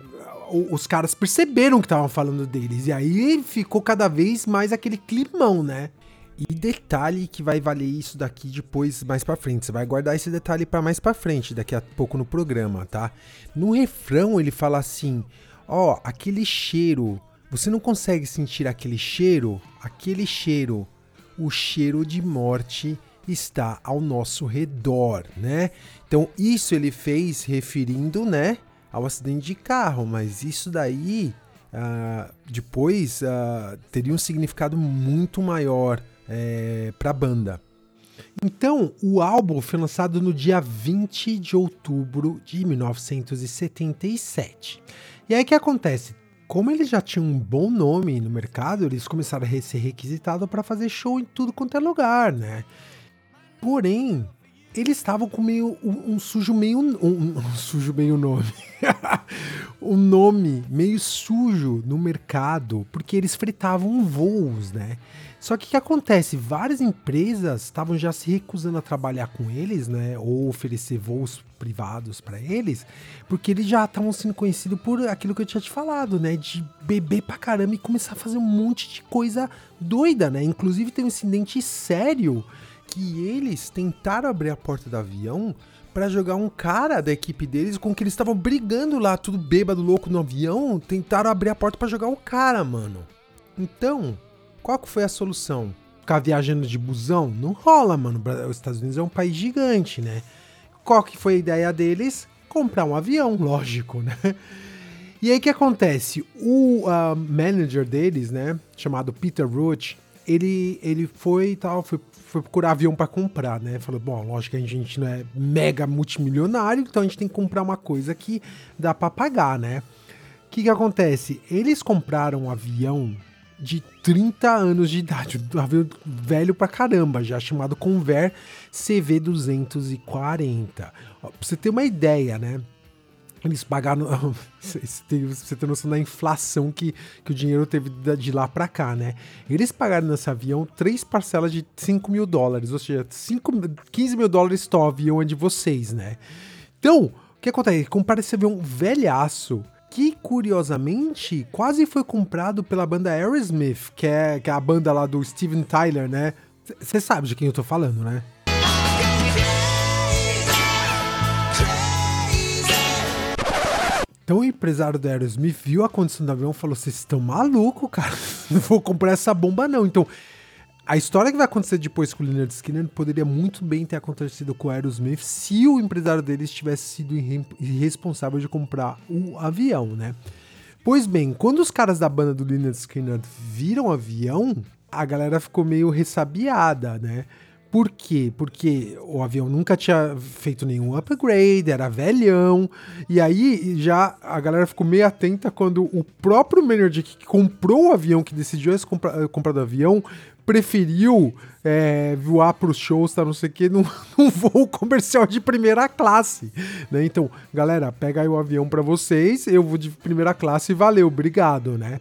o- os caras perceberam que estavam falando deles. E aí ficou cada vez mais aquele climão, né? E detalhe que vai valer isso daqui depois, mais pra frente. Você vai guardar esse detalhe pra mais pra frente, daqui a pouco no programa, tá? No refrão ele fala assim: Ó, aquele cheiro. Você não consegue sentir aquele cheiro? Aquele cheiro. o cheiro de morte está ao nosso redor, né? Então isso ele fez referindo, né, ao acidente de carro, mas isso daí uh, depois uh, teria um significado muito maior é, para a banda. Então, o álbum foi lançado no dia 20 de outubro de 1977. E aí o que acontece? Como eles já tinham um bom nome no mercado, eles começaram a ser requisitados para fazer show em tudo quanto é lugar, né? Porém, eles estavam com meio um, um, sujo meio um, um [LAUGHS] sujo meio nome. [LAUGHS] um nome meio sujo no mercado, porque eles fretavam voos, né? Só que o que acontece? Várias empresas estavam já se recusando a trabalhar com eles, né? Ou oferecer voos privados para eles, porque eles já estavam sendo conhecidos por aquilo que eu tinha te falado, né? De beber pra caramba e começar a fazer um monte de coisa doida, né? Inclusive tem um incidente sério que eles tentaram abrir a porta do avião para jogar um cara da equipe deles com que eles estavam brigando lá, tudo bêbado, louco no avião, tentaram abrir a porta para jogar o cara, mano. Então, qual que foi a solução? Ficar viajando de busão? Não rola, mano. Os Estados Unidos é um país gigante, né? Qual que foi a ideia deles? Comprar um avião, lógico, né? [LAUGHS] E aí o que acontece? O uh, manager deles, né, chamado Peter Roach, ele, ele foi tal, foi, foi procurar avião para comprar, né? Falou, bom, lógico que a gente não é mega multimilionário, então a gente tem que comprar uma coisa que dá para pagar, né? O que que acontece? Eles compraram um avião de 30 anos de idade, um avião velho pra caramba, já chamado Convair CV240. Ó, pra você ter uma ideia, né? Eles pagaram. [LAUGHS] você tem noção da inflação que, que o dinheiro teve de lá para cá, né? Eles pagaram nesse avião três parcelas de 5 mil dólares, ou seja, 5, 15 mil dólares só avião é de vocês, né? Então, o que acontece? Compara esse avião velhaço que curiosamente quase foi comprado pela banda Aerosmith, que é, que é a banda lá do Steven Tyler, né? Você sabe de quem eu tô falando, né? Então o empresário do Aerosmith viu a condição do avião e falou: vocês estão malucos, cara. [LAUGHS] Não vou comprar essa bomba, não. Então, a história que vai acontecer depois com o Leonard Skinner poderia muito bem ter acontecido com o Aerosmith se o empresário deles tivesse sido irresponsável de comprar o avião, né? Pois bem, quando os caras da banda do Leonard Skinner viram o avião, a galera ficou meio ressabiada, né? Por quê? Porque o avião nunca tinha feito nenhum upgrade, era velhão, e aí já a galera ficou meio atenta quando o próprio manager que comprou o avião, que decidiu esse compra, comprar do avião, preferiu é, voar para os shows, tá, não sei o que, num, [LAUGHS] num voo comercial de primeira classe. Né? Então, galera, pega aí o avião para vocês, eu vou de primeira classe e valeu, obrigado, né?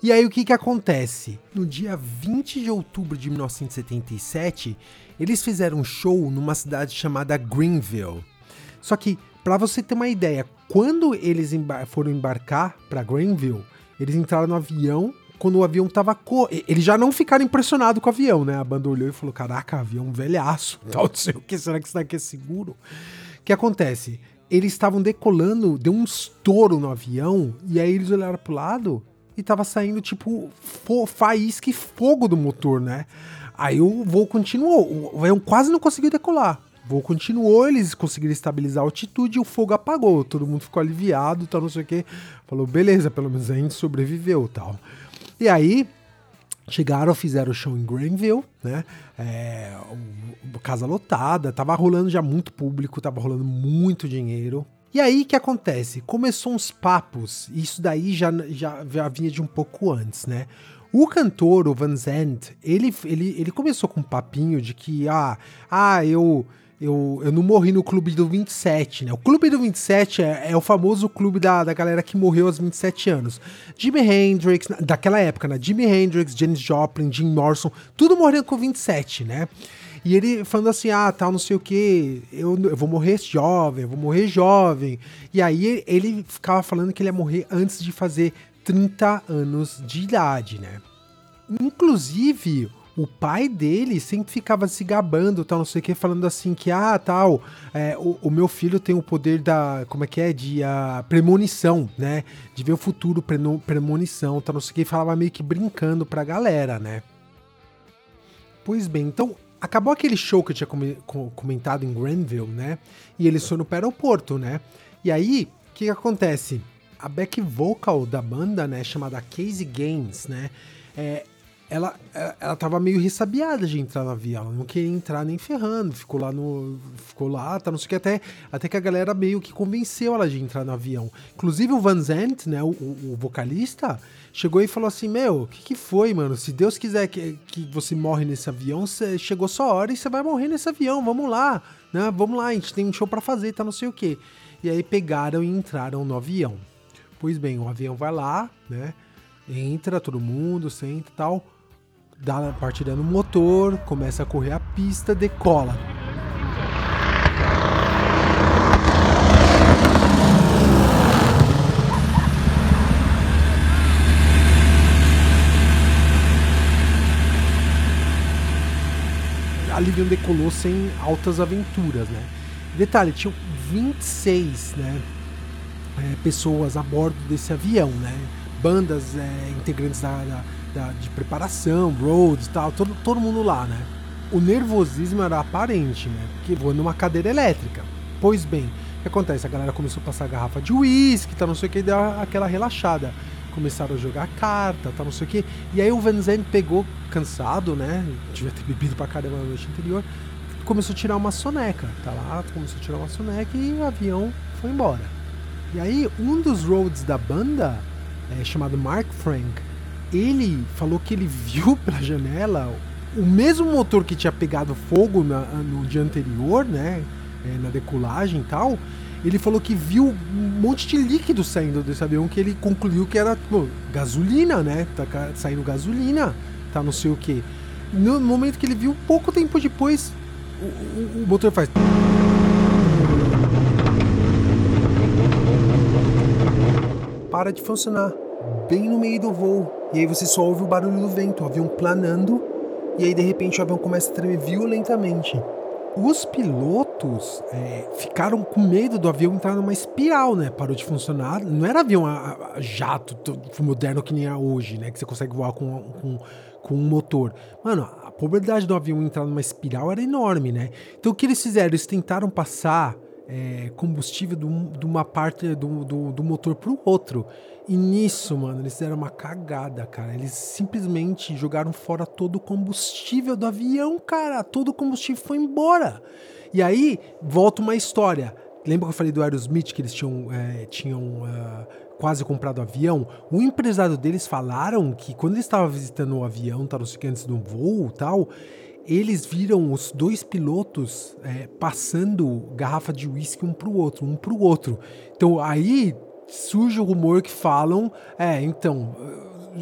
E aí o que que acontece? No dia 20 de outubro de 1977, eles fizeram um show numa cidade chamada Greenville. Só que, para você ter uma ideia, quando eles embar foram embarcar para Greenville, eles entraram no avião quando o avião tava. Co... Eles já não ficaram impressionados com o avião, né? A banda olhou e falou: Caraca, avião velhaço, [LAUGHS] tal, não sei o que, será que isso daqui é seguro? O que acontece? Eles estavam decolando, deu um estouro no avião, e aí eles olharam pro lado e tava saindo tipo faísca e fogo do motor, né? Aí o voo continuou, o avião quase não conseguiu decolar. O voo continuou, eles conseguiram estabilizar a altitude e o fogo apagou. Todo mundo ficou aliviado, tal, não sei o que. Falou, beleza, pelo menos a gente sobreviveu tal. E aí, chegaram, fizeram o show em Greenville, né? É, casa lotada, tava rolando já muito público, tava rolando muito dinheiro. E aí que acontece? Começou uns papos, isso daí já, já, já vinha de um pouco antes, né? O cantor, o Van Zandt, ele, ele, ele começou com um papinho de que, ah, ah eu eu, eu não morri no clube do 27, né? O clube do 27 é, é o famoso clube da, da galera que morreu aos 27 anos. Jimi Hendrix, daquela época, né? Jimi Hendrix, Janis Joplin, Jim Morrison, tudo morrendo com 27, né? E ele falando assim, ah, tal, não sei o que, eu, eu vou morrer jovem, eu vou morrer jovem. E aí ele ficava falando que ele ia morrer antes de fazer 30 anos de idade, né? Inclusive, o pai dele sempre ficava se gabando, tal, não sei o que, falando assim que, ah, tal, é, o, o, meu filho tem o poder da, como é que é, de a premonição, né, de ver o futuro, premonição, tal, não sei o que, falava meio que brincando pra galera, né. Pois bem, então acabou aquele show que eu tinha come- co- comentado em Granville, né? E eles foram para o aeroporto, né? E aí, o que, que acontece? A back vocal da banda, né, chamada Casey Gaines, né? É, ela, é, ela tava meio ressabiada de entrar no avião, ela não queria entrar nem ferrando, ficou lá no. Ficou lá, tá, não sei o que, até, até que a galera meio que convenceu ela de entrar no avião. Inclusive o Van Zandt, né, o, o- vocalista, chegou e falou assim: Meu, o que, que foi, mano? Se Deus quiser que, que você morre nesse avião, cê- chegou sua hora e você vai morrer nesse avião, vamos lá, né? Vamos lá, a gente tem um show pra fazer, tá não sei o que. E aí pegaram e entraram no avião. Pois bem, o avião vai lá, né? Entra todo mundo, senta e tal. Dá a partida no motor, começa a correr a pista, decola. A Livian decolou sem altas aventuras, né? Detalhe, tinham 26, né? é, pessoas a bordo desse avião, né? Bandas, é, integrantes da, da- da- de preparação, roads e tal, todo, todo mundo lá, né? O nervosismo era aparente, né? Porque voando numa cadeira elétrica. Pois bem, o que acontece? A galera começou a passar garrafa de uísque, tá, não sei o que, e deu aquela relaxada. Começaram a jogar carta, tá, não sei o que. E aí o Van Zandt pegou, cansado, né? Devia ter bebido pra caramba na noite anterior. Começou a tirar uma soneca, tá lá, começou a tirar uma soneca e o avião foi embora. E aí, um dos roads da banda, é, chamado Mark Frank, ele falou que ele viu pela janela o mesmo motor que tinha pegado fogo na- no dia anterior, né? é, na decolagem e tal. Ele falou que viu um monte de líquido saindo desse avião que ele concluiu que era gasolina, né? Tá saindo gasolina, tá não sei o que. No momento que ele viu, pouco tempo depois, o, o- o motor faz. para de funcionar bem no meio do voo. E aí você só ouve o barulho do vento, o avião planando, e aí de repente o avião começa a tremer violentamente. Os pilotos é, ficaram com medo do avião entrar numa espiral, né? Parou de funcionar. Não era avião a, a- jato moderno que nem é hoje, né? Que você consegue voar com, com, com um motor. Mano, a probabilidade do avião entrar numa espiral era enorme, né? Então o que eles fizeram? Eles tentaram passar é, combustível de um- uma parte do, do, do motor pro outro. E nisso, mano, eles fizeram uma cagada, cara. Eles simplesmente jogaram fora todo o combustível do avião, cara. Todo o combustível foi embora. E aí, volta uma história. Lembra que eu falei do Aerosmith que eles tinham, é, tinham ah, quase comprado avião? O empresário deles falaram que quando eles estavam visitando o avião, tá, não sei o antes do voo tal, eles viram os dois pilotos é, passando garrafa de uísque um pro outro, um pro outro. Então aí surge o rumor que falam, é, então,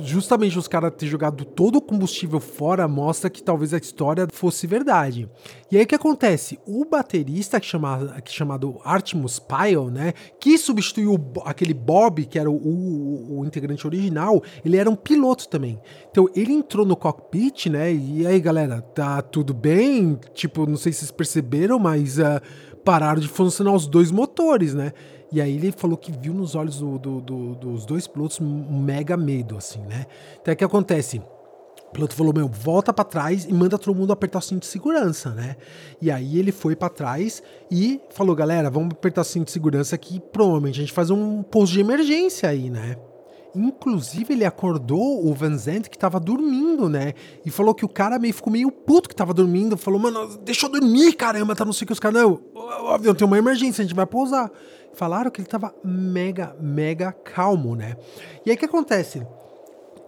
justamente os caras ter jogado todo o combustível fora mostra que talvez a história fosse verdade. E aí o que acontece? O baterista que, chama, que chamado Artemus Pyle, né, que substituiu aquele Bob, que era o, o- o integrante original, ele era um piloto também. Então ele entrou no cockpit, né, e aí galera, tá tudo bem? Tipo, não sei se vocês perceberam, mas ah, pararam de funcionar os dois motores, né? E aí ele falou que viu nos olhos do- do- do- dos dois pilotos um mega medo, assim, né? Então o que acontece? O piloto falou, meu, volta pra trás e manda todo mundo apertar o cinto de segurança, né? E aí ele foi pra trás e falou, galera, vamos apertar o cinto de segurança que provavelmente a gente faz um pouso de emergência aí, né? Inclusive, ele acordou o Van Zandt que tava dormindo, né? E falou que o cara meio ficou meio puto que tava dormindo. Falou, mano, deixa eu dormir, caramba, tá não sei o que os caras. Não, o avião tem uma emergência, a gente vai pousar. Falaram que ele tava mega, mega calmo, né? E aí o que acontece?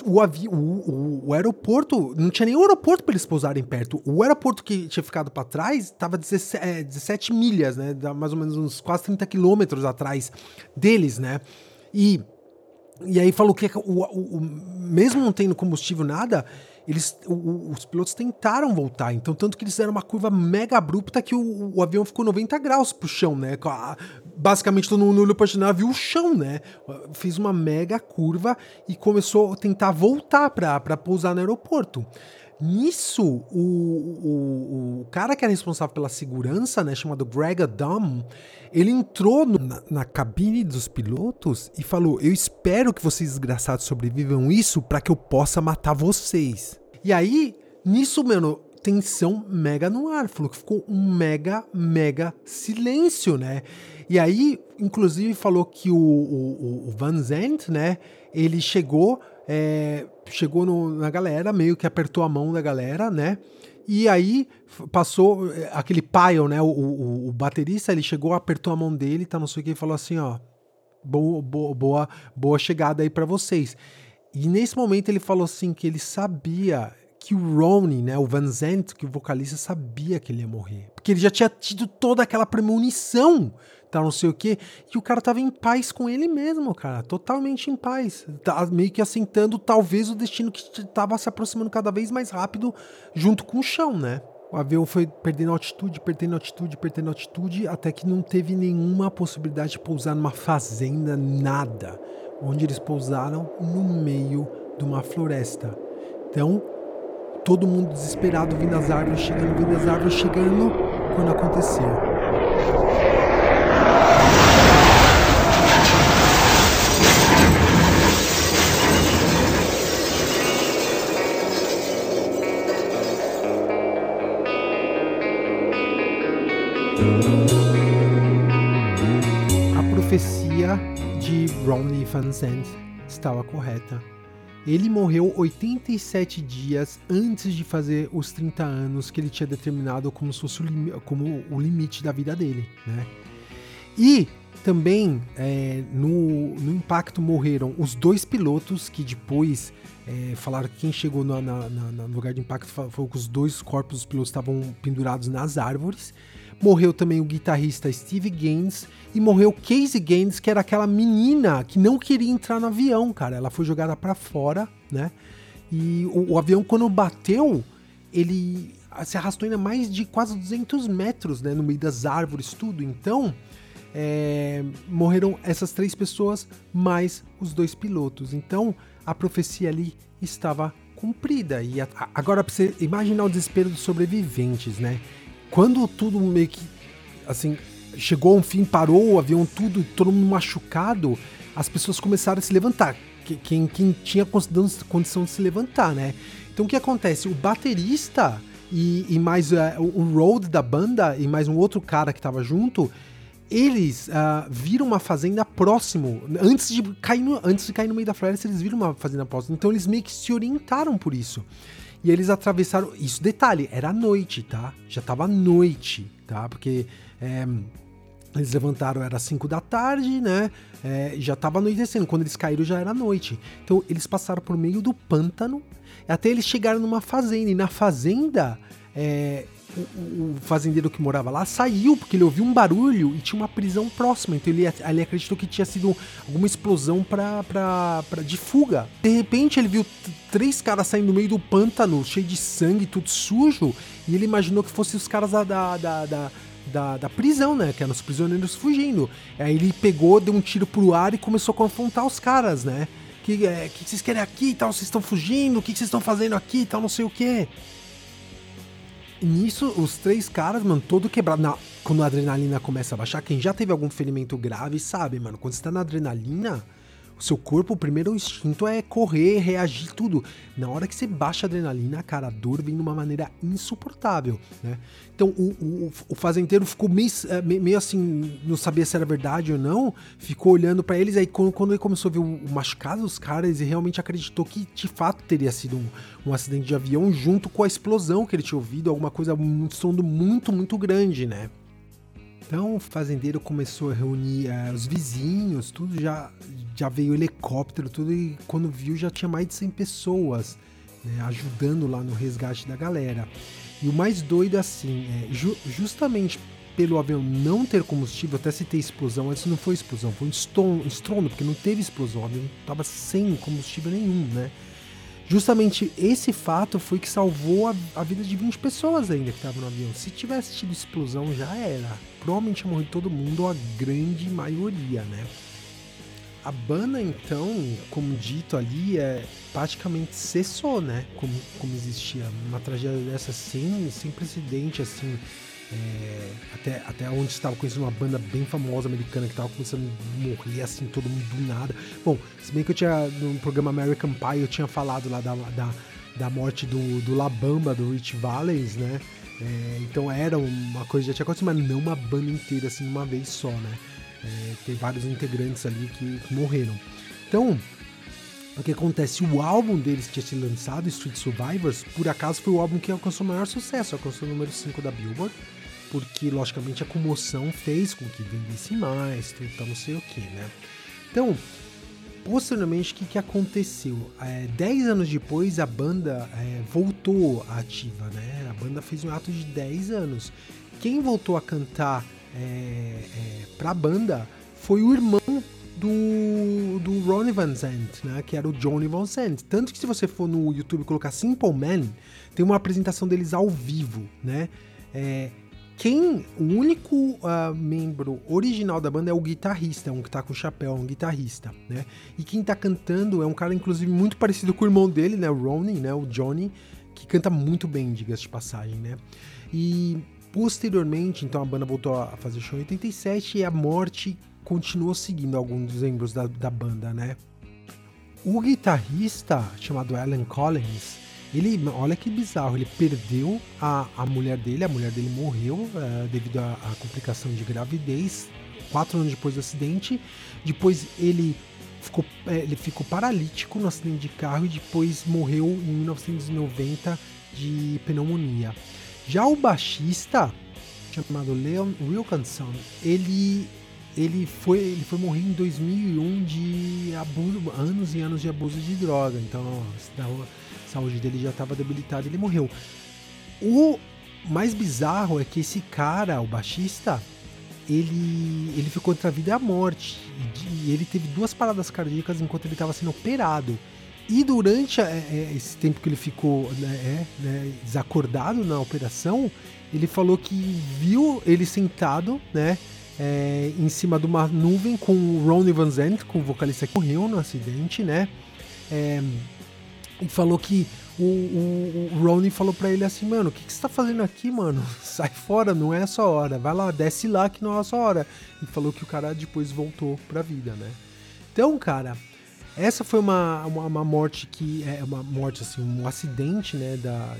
o, avi o, o, o aeroporto, não tinha nem aeroporto para eles pousarem perto. O aeroporto que tinha ficado para trás estava 17, é, 17 milhas, né? Mais ou menos uns quase 30 quilômetros atrás deles, né? E, e aí falou que o- o- mesmo não tendo combustível, nada, eles, o- os pilotos tentaram voltar. Então, tanto que eles fizeram uma curva mega abrupta que o, o avião ficou 90 graus pro chão, né? Basicamente, todo mundo olhou pra janela viu o chão, né? Fez uma mega curva e começou a tentar voltar pra pousar no aeroporto. Nisso, o, o, o cara que era responsável pela segurança, né, chamado Greg Adam, ele entrou no- na, na cabine dos pilotos e falou: Eu espero que vocês desgraçados sobrevivam isso para que eu possa matar vocês. E aí, nisso, mano, tensão mega no ar. Falou que ficou um mega, mega silêncio, né? E aí, inclusive, falou que o, o, Van Zandt, né? Ele chegou, é, chegou no, na galera, meio que apertou a mão da galera, né? E aí passou é, aquele Pyle, né? O, o, o, baterista, ele chegou, apertou a mão dele, tá não sei o que, e falou assim, ó, boa, boa, boa, chegada aí para vocês. E nesse momento ele falou assim que ele sabia que o Ronnie, né, o Van Zandt, que o vocalista sabia que ele ia morrer, porque ele já tinha tido toda aquela premonição tal, não sei o quê. E o cara tava em paz com ele mesmo, cara. Totalmente em paz. Tá meio que assentando talvez o destino que tava se aproximando cada vez mais rápido junto com o chão, né? O avião foi perdendo altitude, perdendo altitude, perdendo altitude, até que não teve nenhuma possibilidade de pousar numa fazenda, nada. Onde eles pousaram no meio de uma floresta. Então, todo mundo desesperado, vindo as árvores chegando, vindo as árvores chegando, quando aconteceu. A profecia de Ronnie Van Zandt estava correta. Ele morreu 87 dias antes de fazer os 30 anos que ele tinha determinado como, o, como o limite da vida dele, né? E também é, no, no impacto morreram os dois pilotos que depois é, falaram que quem chegou no, na, na, no lugar de impacto foi que os dois corpos dos pilotos estavam pendurados nas árvores. Morreu também o guitarrista Steve Gaines e morreu Casey Gaines, que era aquela menina que não queria entrar no avião, cara. Ela foi jogada para fora, né? E o, o, avião, quando bateu, ele se arrastou ainda mais de quase 200 metros, né? No meio das árvores, tudo. Então, é, morreram essas três pessoas, mais os dois pilotos. Então, a profecia ali estava cumprida. E a, agora, pra você imaginar o desespero dos sobreviventes, né? Quando tudo meio que assim chegou a um fim, parou o avião, tudo, todo mundo machucado, as pessoas começaram a se levantar. Quem, quem tinha condição de se levantar, né? Então o que acontece? O baterista e, e mais uh, o road da banda e mais um outro cara que tava junto, eles uh, viram uma fazenda próximo. Antes de, cair no, antes de cair no meio da floresta, eles viram uma fazenda próxima. Então eles meio que se orientaram por isso. E eles atravessaram. Isso, detalhe, era noite, tá? Já tava noite, tá? Porque é, eles levantaram, era 5 da tarde, né? É, já tava anoitecendo. Quando eles caíram, já era noite. Então, eles passaram por meio do pântano até eles chegaram numa fazenda. E na fazenda, é, o, o, fazendeiro que morava lá saiu porque ele ouviu um barulho e tinha uma prisão próxima. Então ele, ele acreditou que tinha sido alguma explosão pra, pra, pra, de fuga. De repente ele viu três caras saindo no meio do pântano, cheio de sangue, tudo sujo. E ele imaginou que fossem os caras da, da, da, da da, da, prisão, né? Que eram os prisioneiros fugindo. Aí ele pegou, deu um tiro pro ar e começou a confrontar os caras, né? Que, é, que vocês querem aqui e tal? Vocês estão fugindo? O que, que vocês estão fazendo aqui e tal? Não sei o Nisso, os três caras, mano, todo quebrado. Na, quando a adrenalina começa a baixar, quem já teve algum ferimento grave sabe, mano, quando você tá na adrenalina, o seu corpo, o primeiro instinto é correr, reagir, tudo. Na hora que você baixa a adrenalina, cara, a dor vem de uma maneira insuportável, né? Então o, o, o fazendeiro ficou meio, é, meio, assim, não sabia se era verdade ou não, ficou olhando para eles. Aí quando, quando, ele começou a ver o, o machucado dos caras, ele realmente acreditou que de fato teria sido um, um, acidente de avião junto com a explosão que ele tinha ouvido, alguma coisa, um som muito, muito grande, né? Então o fazendeiro começou a reunir uh, os vizinhos, tudo já, já veio helicóptero, tudo, e quando viu já tinha mais de 100 pessoas né, ajudando lá no resgate da galera. E o mais doido assim, é ju justamente pelo avião não ter combustível, até se ter explosão, isso não foi explosão, foi um estrondo, porque não teve explosão, o avião estava sem combustível nenhum, né? Justamente esse fato foi que salvou a, a vida de 20 pessoas ainda que estavam no avião. Se tivesse tido explosão, já era. Provavelmente ia morrer todo mundo, ou a grande maioria, né? A banda, então, como dito ali, é praticamente cessou, né? Como, como existia uma tragédia dessa sem, sem precedente, assim. É, até, até onde estava conhecendo uma banda bem famosa americana que estava começando a morrer assim, todo mundo do nada. Bom, se bem que eu tinha no programa American Pie eu tinha falado lá da, da, da morte do, do Labamba, do Rich Valens, né? É, então era uma coisa que já tinha acontecido, mas não uma banda inteira assim uma vez só, né? É, tem vários integrantes ali que, que, morreram. Então, o que acontece? O álbum deles tinha sido lançado, Street Survivors, por acaso foi o álbum que alcançou o maior sucesso, alcançou o número 5 da Billboard, porque logicamente a comoção fez com que vendesse mais, então não sei o que, né? Então, posteriormente, o que, que aconteceu? É, dez anos depois, a banda é, voltou ativa, né? A banda fez um ato de 10 anos. Quem voltou a cantar é, é, pra banda foi o irmão do, do Ronnie Van Zant, né? Que era o Johnny Van Zant. Tanto que se você for no YouTube colocar Simple Man, tem uma apresentação deles ao vivo, né? É, quem, o único uh, membro original da banda é o guitarrista, um que tá com chapéu, um guitarrista, né? E quem tá cantando é um cara, inclusive, muito parecido com o irmão dele, né? O Ronnie, né? O Johnny, que canta muito bem, diga-se de passagem, né? E posteriormente, então a banda voltou a fazer show em 87 e a morte continuou seguindo alguns dos membros da, da banda, né? O guitarrista, chamado Alan Collins, ele, olha que bizarro, ele perdeu a, a mulher dele, a mulher dele morreu é, devido à complicação de gravidez, quatro anos depois do acidente. Depois ele ficou, é, ele ficou paralítico no acidente de carro e depois morreu em 1990 de pneumonia. Já o baixista, chamado Leon Wilkinson, ele ele foi, ele foi morrer em 2001 de abuso, anos e anos de abuso de droga. Então, a saúde dele já estava debilitada ele morreu. O mais bizarro é que esse cara, o baixista, ele, ele ficou entre a vida e a morte. E ele teve duas paradas cardíacas enquanto ele estava sendo operado. E durante é, é, esse tempo que ele ficou né, é, né, desacordado na operação, ele falou que viu ele sentado, né? É, em cima de uma nuvem com o Ron Van Zandt, com o vocalista que morreu no acidente, né? É, e falou que o, o, o Ronnie falou para ele assim, mano, o que, que você tá fazendo aqui, mano? [LAUGHS] Sai fora, não é a sua hora. Vai lá, desce lá que não é a sua hora. E falou que o cara depois voltou pra vida, né? Então, cara, essa foi uma, uma, uma, morte que é uma morte assim, um acidente, né, da,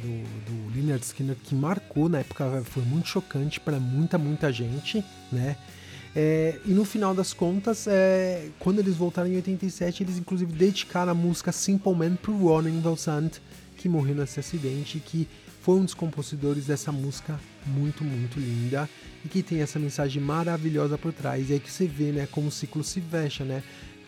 do, do Leonard Skinner que marcou na época, foi muito chocante para muita muita gente, né? É, e no final das contas, é, quando eles voltaram em 87, eles inclusive dedicaram a música Simple Man pro Ronnie Valsant, que morreu nesse acidente, que foi um dos compositores dessa música muito, muito linda e que tem essa mensagem maravilhosa por trás. E aí que você vê, né, como o ciclo se fecha, né?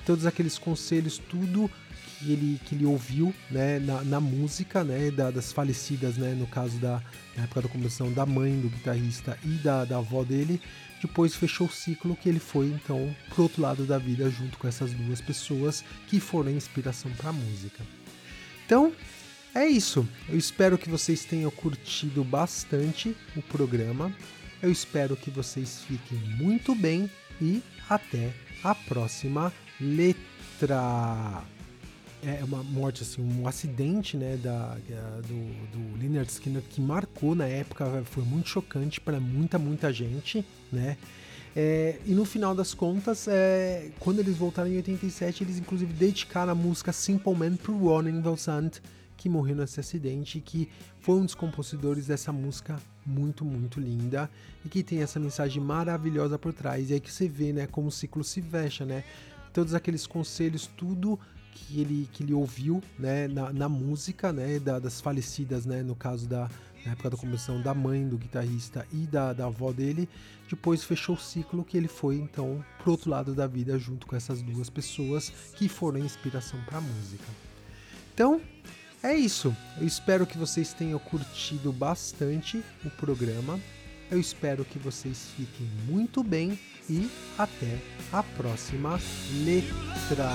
Todos aqueles conselhos, tudo que ele, que ele ouviu, né, na, na música, né, da, das falecidas, né, no caso da época da composição da mãe do guitarrista e da, da avó dele, depois fechou o ciclo que ele foi então pro outro lado da vida junto com essas duas pessoas que foram inspiração para a música. Então, é isso. Eu espero que vocês tenham curtido bastante o programa. Eu espero que vocês fiquem muito bem e até a próxima letra é uma morte, assim, um acidente, né, da, do, do Leonard Skinner que marcou na época, foi muito chocante para muita, muita gente, né? É, e no final das contas, é, quando eles voltaram em 87, eles inclusive dedicaram a música Simple Man pro Ronnie Valsant, que morreu nesse acidente, que foi um dos compositores dessa música muito, muito linda e que tem essa mensagem maravilhosa por trás. E aí que você vê, né, como o ciclo se fecha, né? Todos aqueles conselhos, tudo que ele, que ele ouviu né, na, na música né, da, das falecidas, né, no caso da na época da composição da mãe do guitarrista e da, da avó dele. Depois fechou o ciclo que ele foi então pro outro lado da vida junto com essas duas pessoas que foram inspiração para a música. Então é isso. Eu espero que vocês tenham curtido bastante o programa. Eu espero que vocês fiquem muito bem e até a próxima letra.